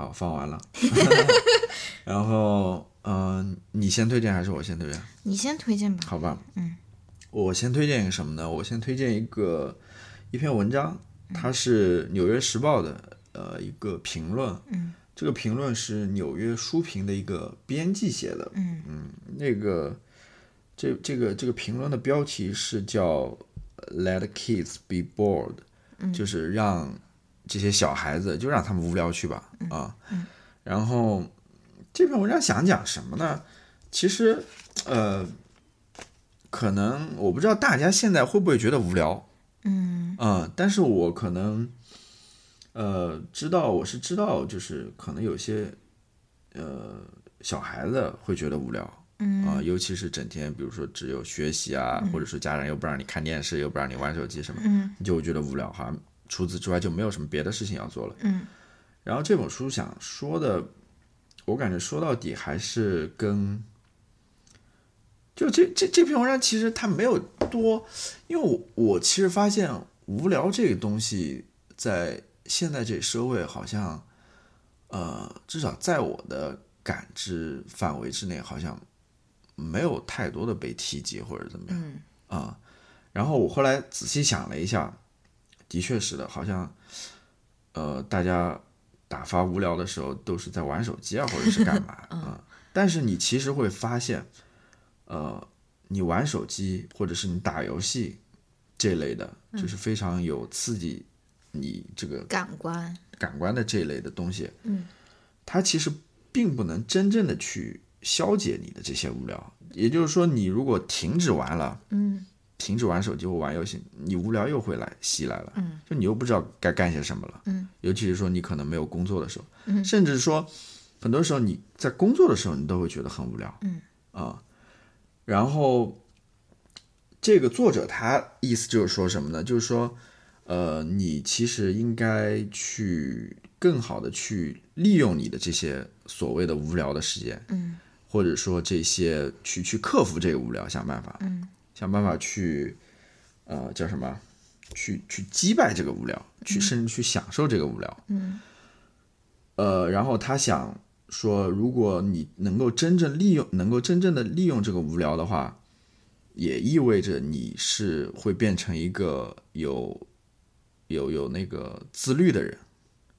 好，放完了。*laughs* 然后，嗯，你先推荐还是我先推荐？你先推荐吧。好吧，嗯，我先推荐一个什么呢？我先推荐一个一篇文章，它是《纽约时报》的，呃，一个评论。嗯，这个评论是《纽约书评》的一个编辑写的。嗯嗯，那个，这这个这个评论的标题是叫 “Let kids be bored”，就是让。这些小孩子就让他们无聊去吧，啊，然后这篇文章想讲什么呢？其实，呃，可能我不知道大家现在会不会觉得无聊，嗯。啊，但是我可能，呃，知道我是知道，就是可能有些，呃，小孩子会觉得无聊，嗯啊、尤其是整天，比如说只有学习啊，或者说家人又不让你看电视，又不让你玩手机什么，嗯你就会觉得无聊，好像除此之外就没有什么别的事情要做了。嗯然后这本书想说的，我感觉说到底还是跟，就这这这篇文章其实它没有多，因为我我其实发现无聊这个东西在现在这社会好像，呃，至少在我的感知范围之内，好像没有太多的被提及或者怎么样。嗯啊、然后我后来仔细想了一下，的确是的，好像，呃，大家打发无聊的时候都是在玩手机啊，或者是干嘛 *laughs* 啊、但是你其实会发现，呃，你玩手机或者是你打游戏这类的，就是非常有刺激你这个感官，感官的这一类的东西，嗯，它其实并不能真正的去消解你的这些无聊。也就是说，你如果停止玩了，嗯停止玩手机或玩游戏，你无聊又会来袭来了，嗯，就你又不知道该干些什么了，嗯，尤其是说你可能没有工作的时候，嗯甚至说很多时候你在工作的时候，你都会觉得很无聊，嗯。啊，然后这个作者他意思就是说什么呢？就是说，呃，你其实应该去更好的去利用你的这些所谓的无聊的时间，嗯。或者说这些去去克服这个无聊，想办法，嗯想办法去，呃，叫什么？去去击败这个无聊，去甚至去享受这个无聊。嗯呃，然后他想说，如果你能够真正利用，能够真正的利用这个无聊的话，也意味着你是会变成一个有有有那个自律的人，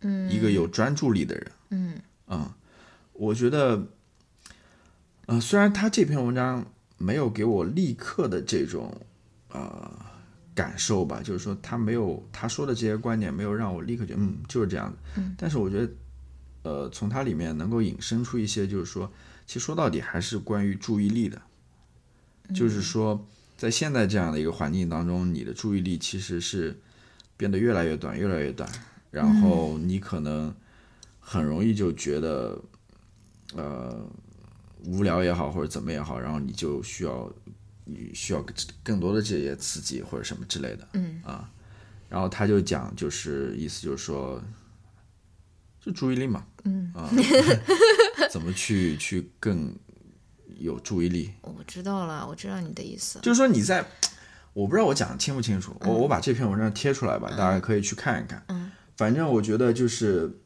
嗯，一个有专注力的人。嗯嗯，我觉得，呃，虽然他这篇文章没有给我立刻的这种呃感受吧，就是说他没有他说的这些观点没有让我立刻觉得嗯就是这样的，嗯。但是我觉得，呃，从它里面能够引申出一些，就是说，其实说到底还是关于注意力的，就是说，在现在这样的一个环境当中，你的注意力其实是变得越来越短，越来越短，然后你可能很容易就觉得，呃，无聊也好，或者怎么也好，然后你就需要你需要更多的这些刺激或者什么之类的，嗯。啊，然后他就讲，就是意思就是说，就注意力嘛，嗯，啊，*laughs* 怎么去去更有注意力？我知道了，我知道你的意思。就是说你在，我不知道我讲的清不清楚，我我把这篇文章贴出来吧，大家可以去看一看。嗯，反正我觉得就是，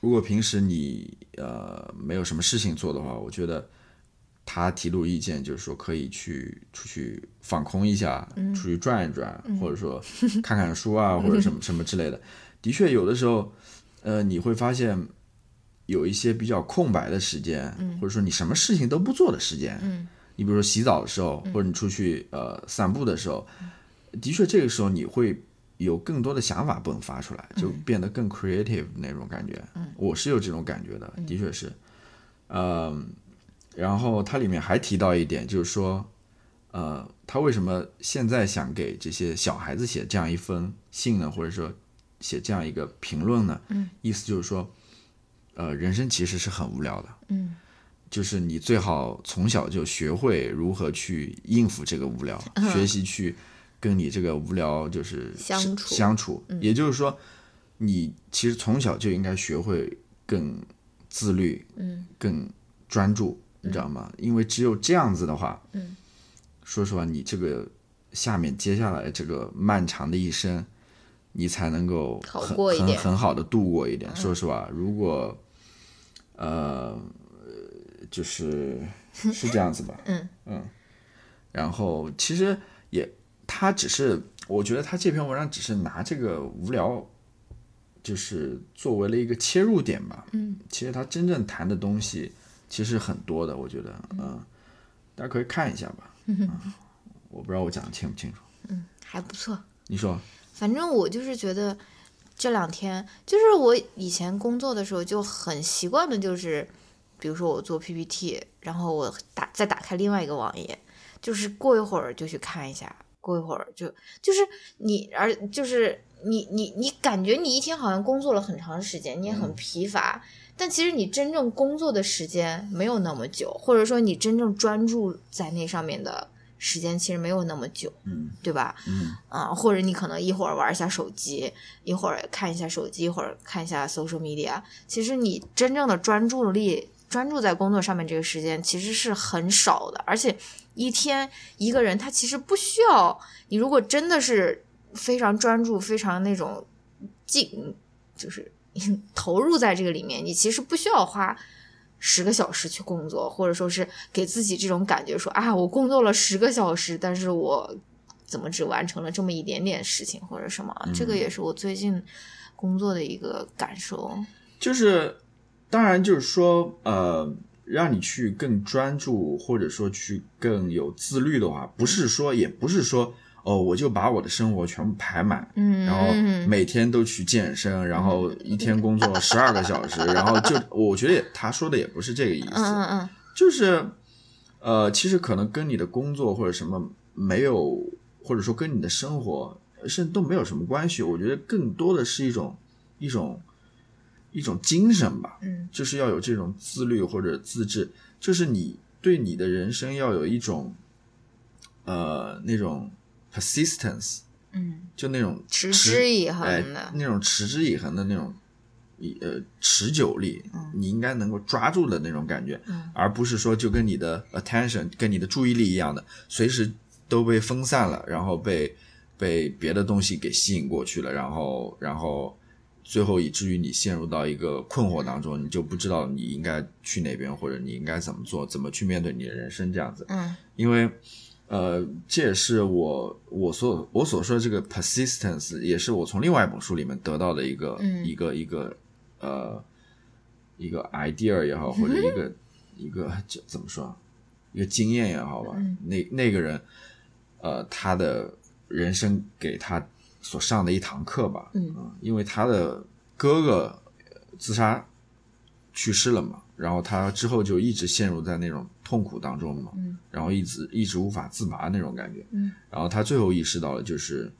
如果平时你呃没有什么事情做的话，我觉得他提出意见就是说可以去出去放空一下，出去转一转，或者说看看书啊，或者什么 *laughs* 什么之类的。的确，有的时候，呃，你会发现有一些比较空白的时间，或者说你什么事情都不做的时间，嗯你比如说洗澡的时候，或者你出去呃散步的时候，的确这个时候你会有更多的想法迸发出来，就变得更 creative 那种感觉。我是有这种感觉的，的确是。嗯，然后它里面还提到一点，就是说，呃，他为什么现在想给这些小孩子写这样一封信呢？或者说写这样一个评论呢？嗯，意思就是说，呃，人生其实是很无聊的。嗯就是你最好从小就学会如何去应付这个无聊，学习去跟你这个无聊就是相处相处。也就是说，你其实从小就应该学会更自律，嗯更专注，你知道吗？因为只有这样子的话，嗯，说实话，你这个下面接下来这个漫长的一生，你才能够很很好的度过一点。说实话，如果呃，就是 *laughs* 是这样子吧？嗯嗯。然后其实也，他只是，我觉得他这篇文章只是拿这个无聊，就是作为了一个切入点吧。嗯，其实他真正谈的东西其实很多的，我觉得，嗯，大家可以看一下吧。嗯，我不知道我讲的清不清楚。嗯还不错。你说，反正我就是觉得这两天，就是我以前工作的时候就很习惯的，就是比如说我做 PPT，然后我打再打开另外一个网页，就是过一会儿就去看一下，过一会儿就就是你，而就是你你你感觉你一天好像工作了很长时间，你也很疲乏。但其实你真正工作的时间没有那么久，或者说你真正专注在那上面的时间其实没有那么久，嗯对吧？嗯啊，或者你可能一会儿玩一下手机，一会儿看一下手机，一会儿看一下 social media。其实你真正的专注力、专注在工作上面这个时间其实是很少的，而且一天一个人他其实不需要你，如果真的是非常专注、非常那种进，就是 *laughs* 投入在这个里面，你其实不需要花。十个小时去工作，或者说是给自己这种感觉说，啊，我工作了十个小时，但是我怎么只完成了这么一点点事情或者什么？这个也是我最近工作的一个感受。就是，当然就是说，呃，让你去更专注，或者说去更有自律的话，不是说，也不是说，哦，我就把我的生活全部排满，嗯，然后每天都去健身，然后一天工作十二个小时，然后就，我觉得也他说的也不是这个意思，嗯嗯嗯就是，呃，其实可能跟你的工作或者什么没有，或者说跟你的生活甚至都没有什么关系。我觉得更多的是一种一种一种精神吧，嗯。就是要有这种自律或者自制，就是你对你的人生要有一种呃那种 persistence，嗯，就那种持之以恒哎的，那种持之以恒的那种，呃持久力，你应该能够抓住的那种感觉，嗯。而不是说就跟你的 attention 跟你的注意力一样的，随时都被分散了，然后被被别的东西给吸引过去了，然后然后最后以至于你陷入到一个困惑当中，你就不知道你应该去哪边，或者你应该怎么做，怎么去面对你的人生这样子。嗯因为呃，这也是我我所我所说的这个 persistence，也是我从另外一本书里面得到的一个、嗯一个一个呃一个 idea 也好，或者一个一个这怎么说，一个经验也好吧。嗯那那个人呃，他的人生给他所上的一堂课吧。嗯。因为他的哥哥自杀去世了嘛，然后他之后就一直陷入在那种痛苦当中嘛，嗯。然后一直一直无法自拔那种感觉，嗯。然后他最后意识到了，就是，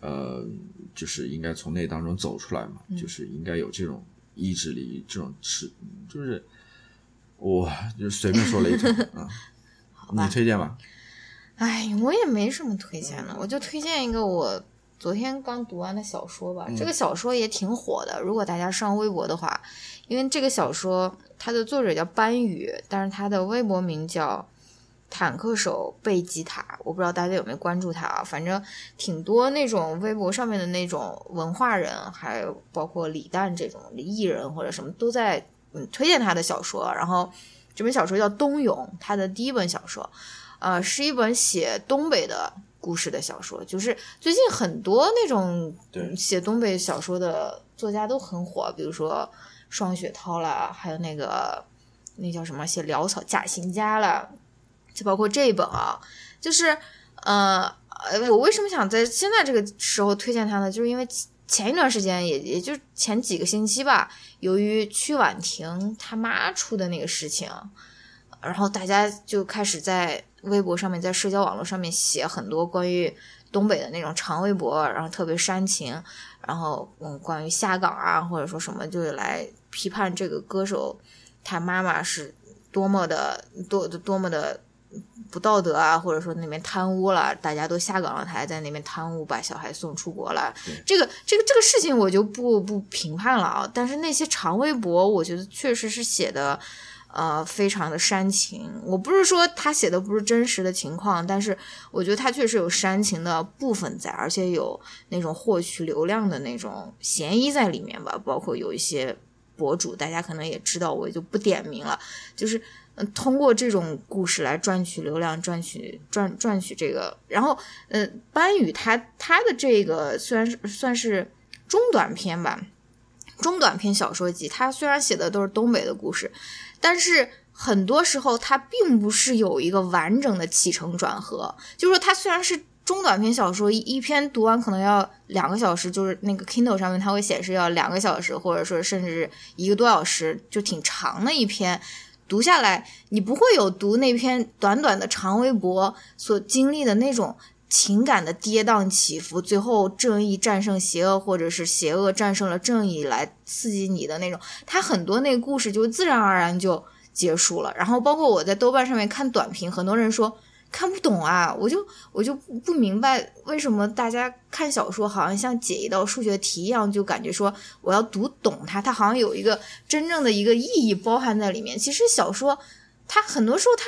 呃，就是应该从那当中走出来嘛，嗯。就是应该有这种意志力，这种持，就是我就随便说了一通 *laughs* 啊，吧。你推荐吧？哎，我也没什么推荐的，我就推荐一个我昨天刚读完的小说吧。这个小说也挺火的，如果大家上微博的话，因为这个小说它的作者叫班宇，但是他的微博名叫坦克手贝吉塔，我不知道大家有没有关注他啊？反正挺多那种微博上面的那种文化人，还有包括李诞这种艺人或者什么都在嗯推荐他的小说，然后这本小说叫《冬泳》，他的第一本小说。呃，是一本写东北的故事的小说，就是最近很多那种嗯写东北小说的作家都很火，比如说双雪涛啦，还有那个那叫什么写潦草假行家啦，就包括这一本啊，就是呃呃，我为什么想在现在这个时候推荐它呢？就是因为前一段时间，也也就前几个星期吧，由于曲婉婷她妈出的那个事情，然后大家就开始在微博上面，在社交网络上面写很多关于东北的那种长微博，然后特别煽情，然后嗯，关于下岗啊或者说什么，就是来批判这个歌手他妈妈是多么的多多么的不道德啊，或者说那边贪污了，大家都下岗了，他还在那边贪污，把小孩送出国了。这个这个这个事情我就不不评判了啊，但是那些长微博，我觉得确实是写的。呃，非常的煽情。我不是说他写的不是真实的情况，但是我觉得他确实有煽情的部分在，而且有那种获取流量的那种嫌疑在里面吧。包括有一些博主，大家可能也知道，我也就不点名了。就是通过这种故事来赚取流量，赚取赚赚取这个。然后呃，班宇他他的这个虽然算是中短篇吧，中短篇小说集，他虽然写的都是东北的故事，但是很多时候它并不是有一个完整的起承转合，就是说它虽然是中短篇小说，一一篇读完可能要两个小时，就是那个 Kindle 上面它会显示要两个小时，或者说甚至一个多小时，就挺长的一篇。读下来，你不会有读那篇短短的长微博所经历的那种情感的跌宕起伏，最后正义战胜邪恶，或者是邪恶战胜了正义来刺激你的那种。它很多那个故事就自然而然就结束了。然后包括我在豆瓣上面看短评，很多人说看不懂啊，我就我就不不明白为什么大家看小说好像像解一道数学题一样，就感觉说我要读懂它，它好像有一个真正的一个意义包含在里面。其实小说它很多时候它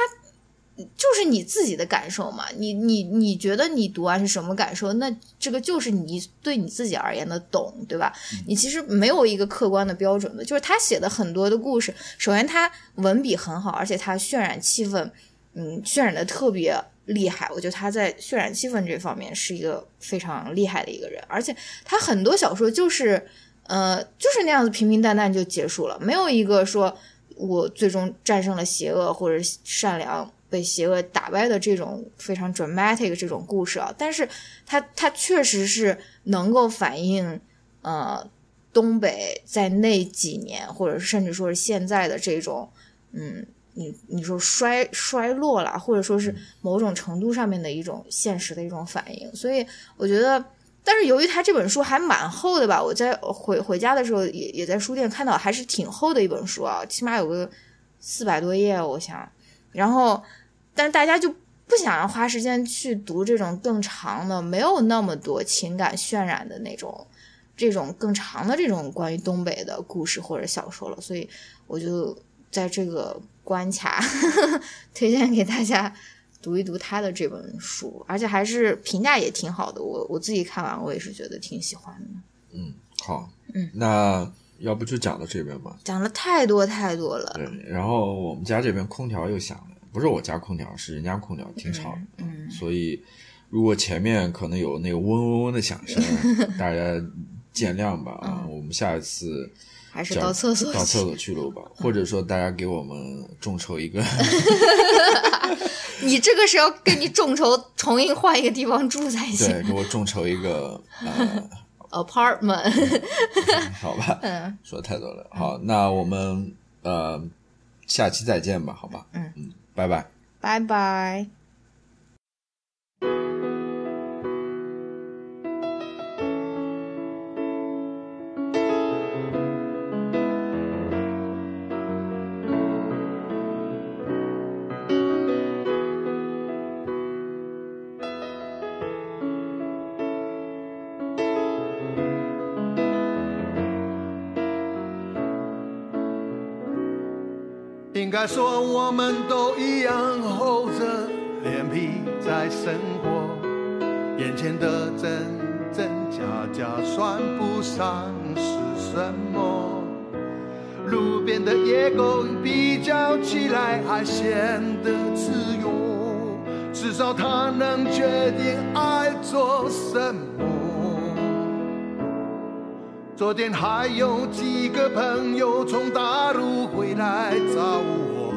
就是你自己的感受嘛，你你你觉得你读完是什么感受，那这个就是你对你自己而言的懂，对吧？你其实没有一个客观的标准的，就是他写的很多的故事，首先他文笔很好，而且他渲染气氛，嗯，渲染的特别厉害。我觉得他在渲染气氛这方面是一个非常厉害的一个人，而且他很多小说就是，呃，就是那样子平平淡淡就结束了，没有一个说我最终战胜了邪恶或者善良被邪恶打败的这种非常 dramatic 这种故事啊。但是它它确实是能够反映呃东北在那几年，或者甚至说是现在的这种嗯。你你说衰衰落了，或者说是某种程度上面的一种现实的一种反应，所以我觉得，但是由于他这本书还蛮厚的吧，我在回回家的时候也也在书店看到，还是挺厚的一本书啊，起码有个四百多页，我想。然后，但是大家就不想要花时间去读这种更长的，没有那么多情感渲染的那种，这种更长的这种关于东北的故事或者小说了，所以我就在这个关卡 *laughs* 推荐给大家读一读他的这本书，而且还是评价也挺好的。我我自己看完，我也是觉得挺喜欢的。嗯，好，嗯，那要不就讲到这边吧。讲了太多太多了，对，然后我们家这边空调又响了，不是我家空调，是人家空调，挺吵的。嗯，所以如果前面可能有那个嗡嗡嗡的响声，*laughs* 大家见谅吧啊。我们下一次嗯还是到厕所到厕。所去录吧，或者说大家给我们众筹一个，*laughs* 你这个是要跟你众筹重新换一个地方住才行对，给我众筹一个 *laughs* 呃，，apartment。好吧，嗯说太多了。好，那我们呃下期再见吧，好吧，嗯嗯，拜拜。拜拜。该说我们都一样厚着脸皮在生活，眼前的真真假假算不上是什么。路边的野狗比较起来还显得自由，至少它能决定爱做什么。昨天还有几个朋友从大陆回来找我，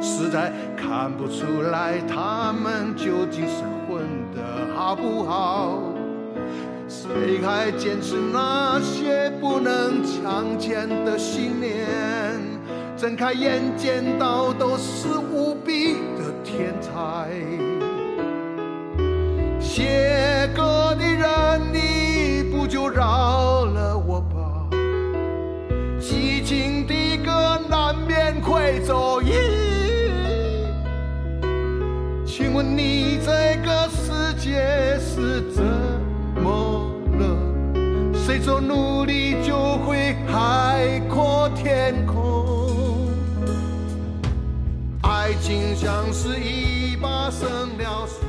实在看不出来他们究竟是混得好不好。谁还坚持那些不能强奸的信念？睁开眼见到都是无比的天才。写歌的人，你不就饶走一。请问你这个世界是怎么了？谁说努力就会海阔天空？爱情像是一把生了锈。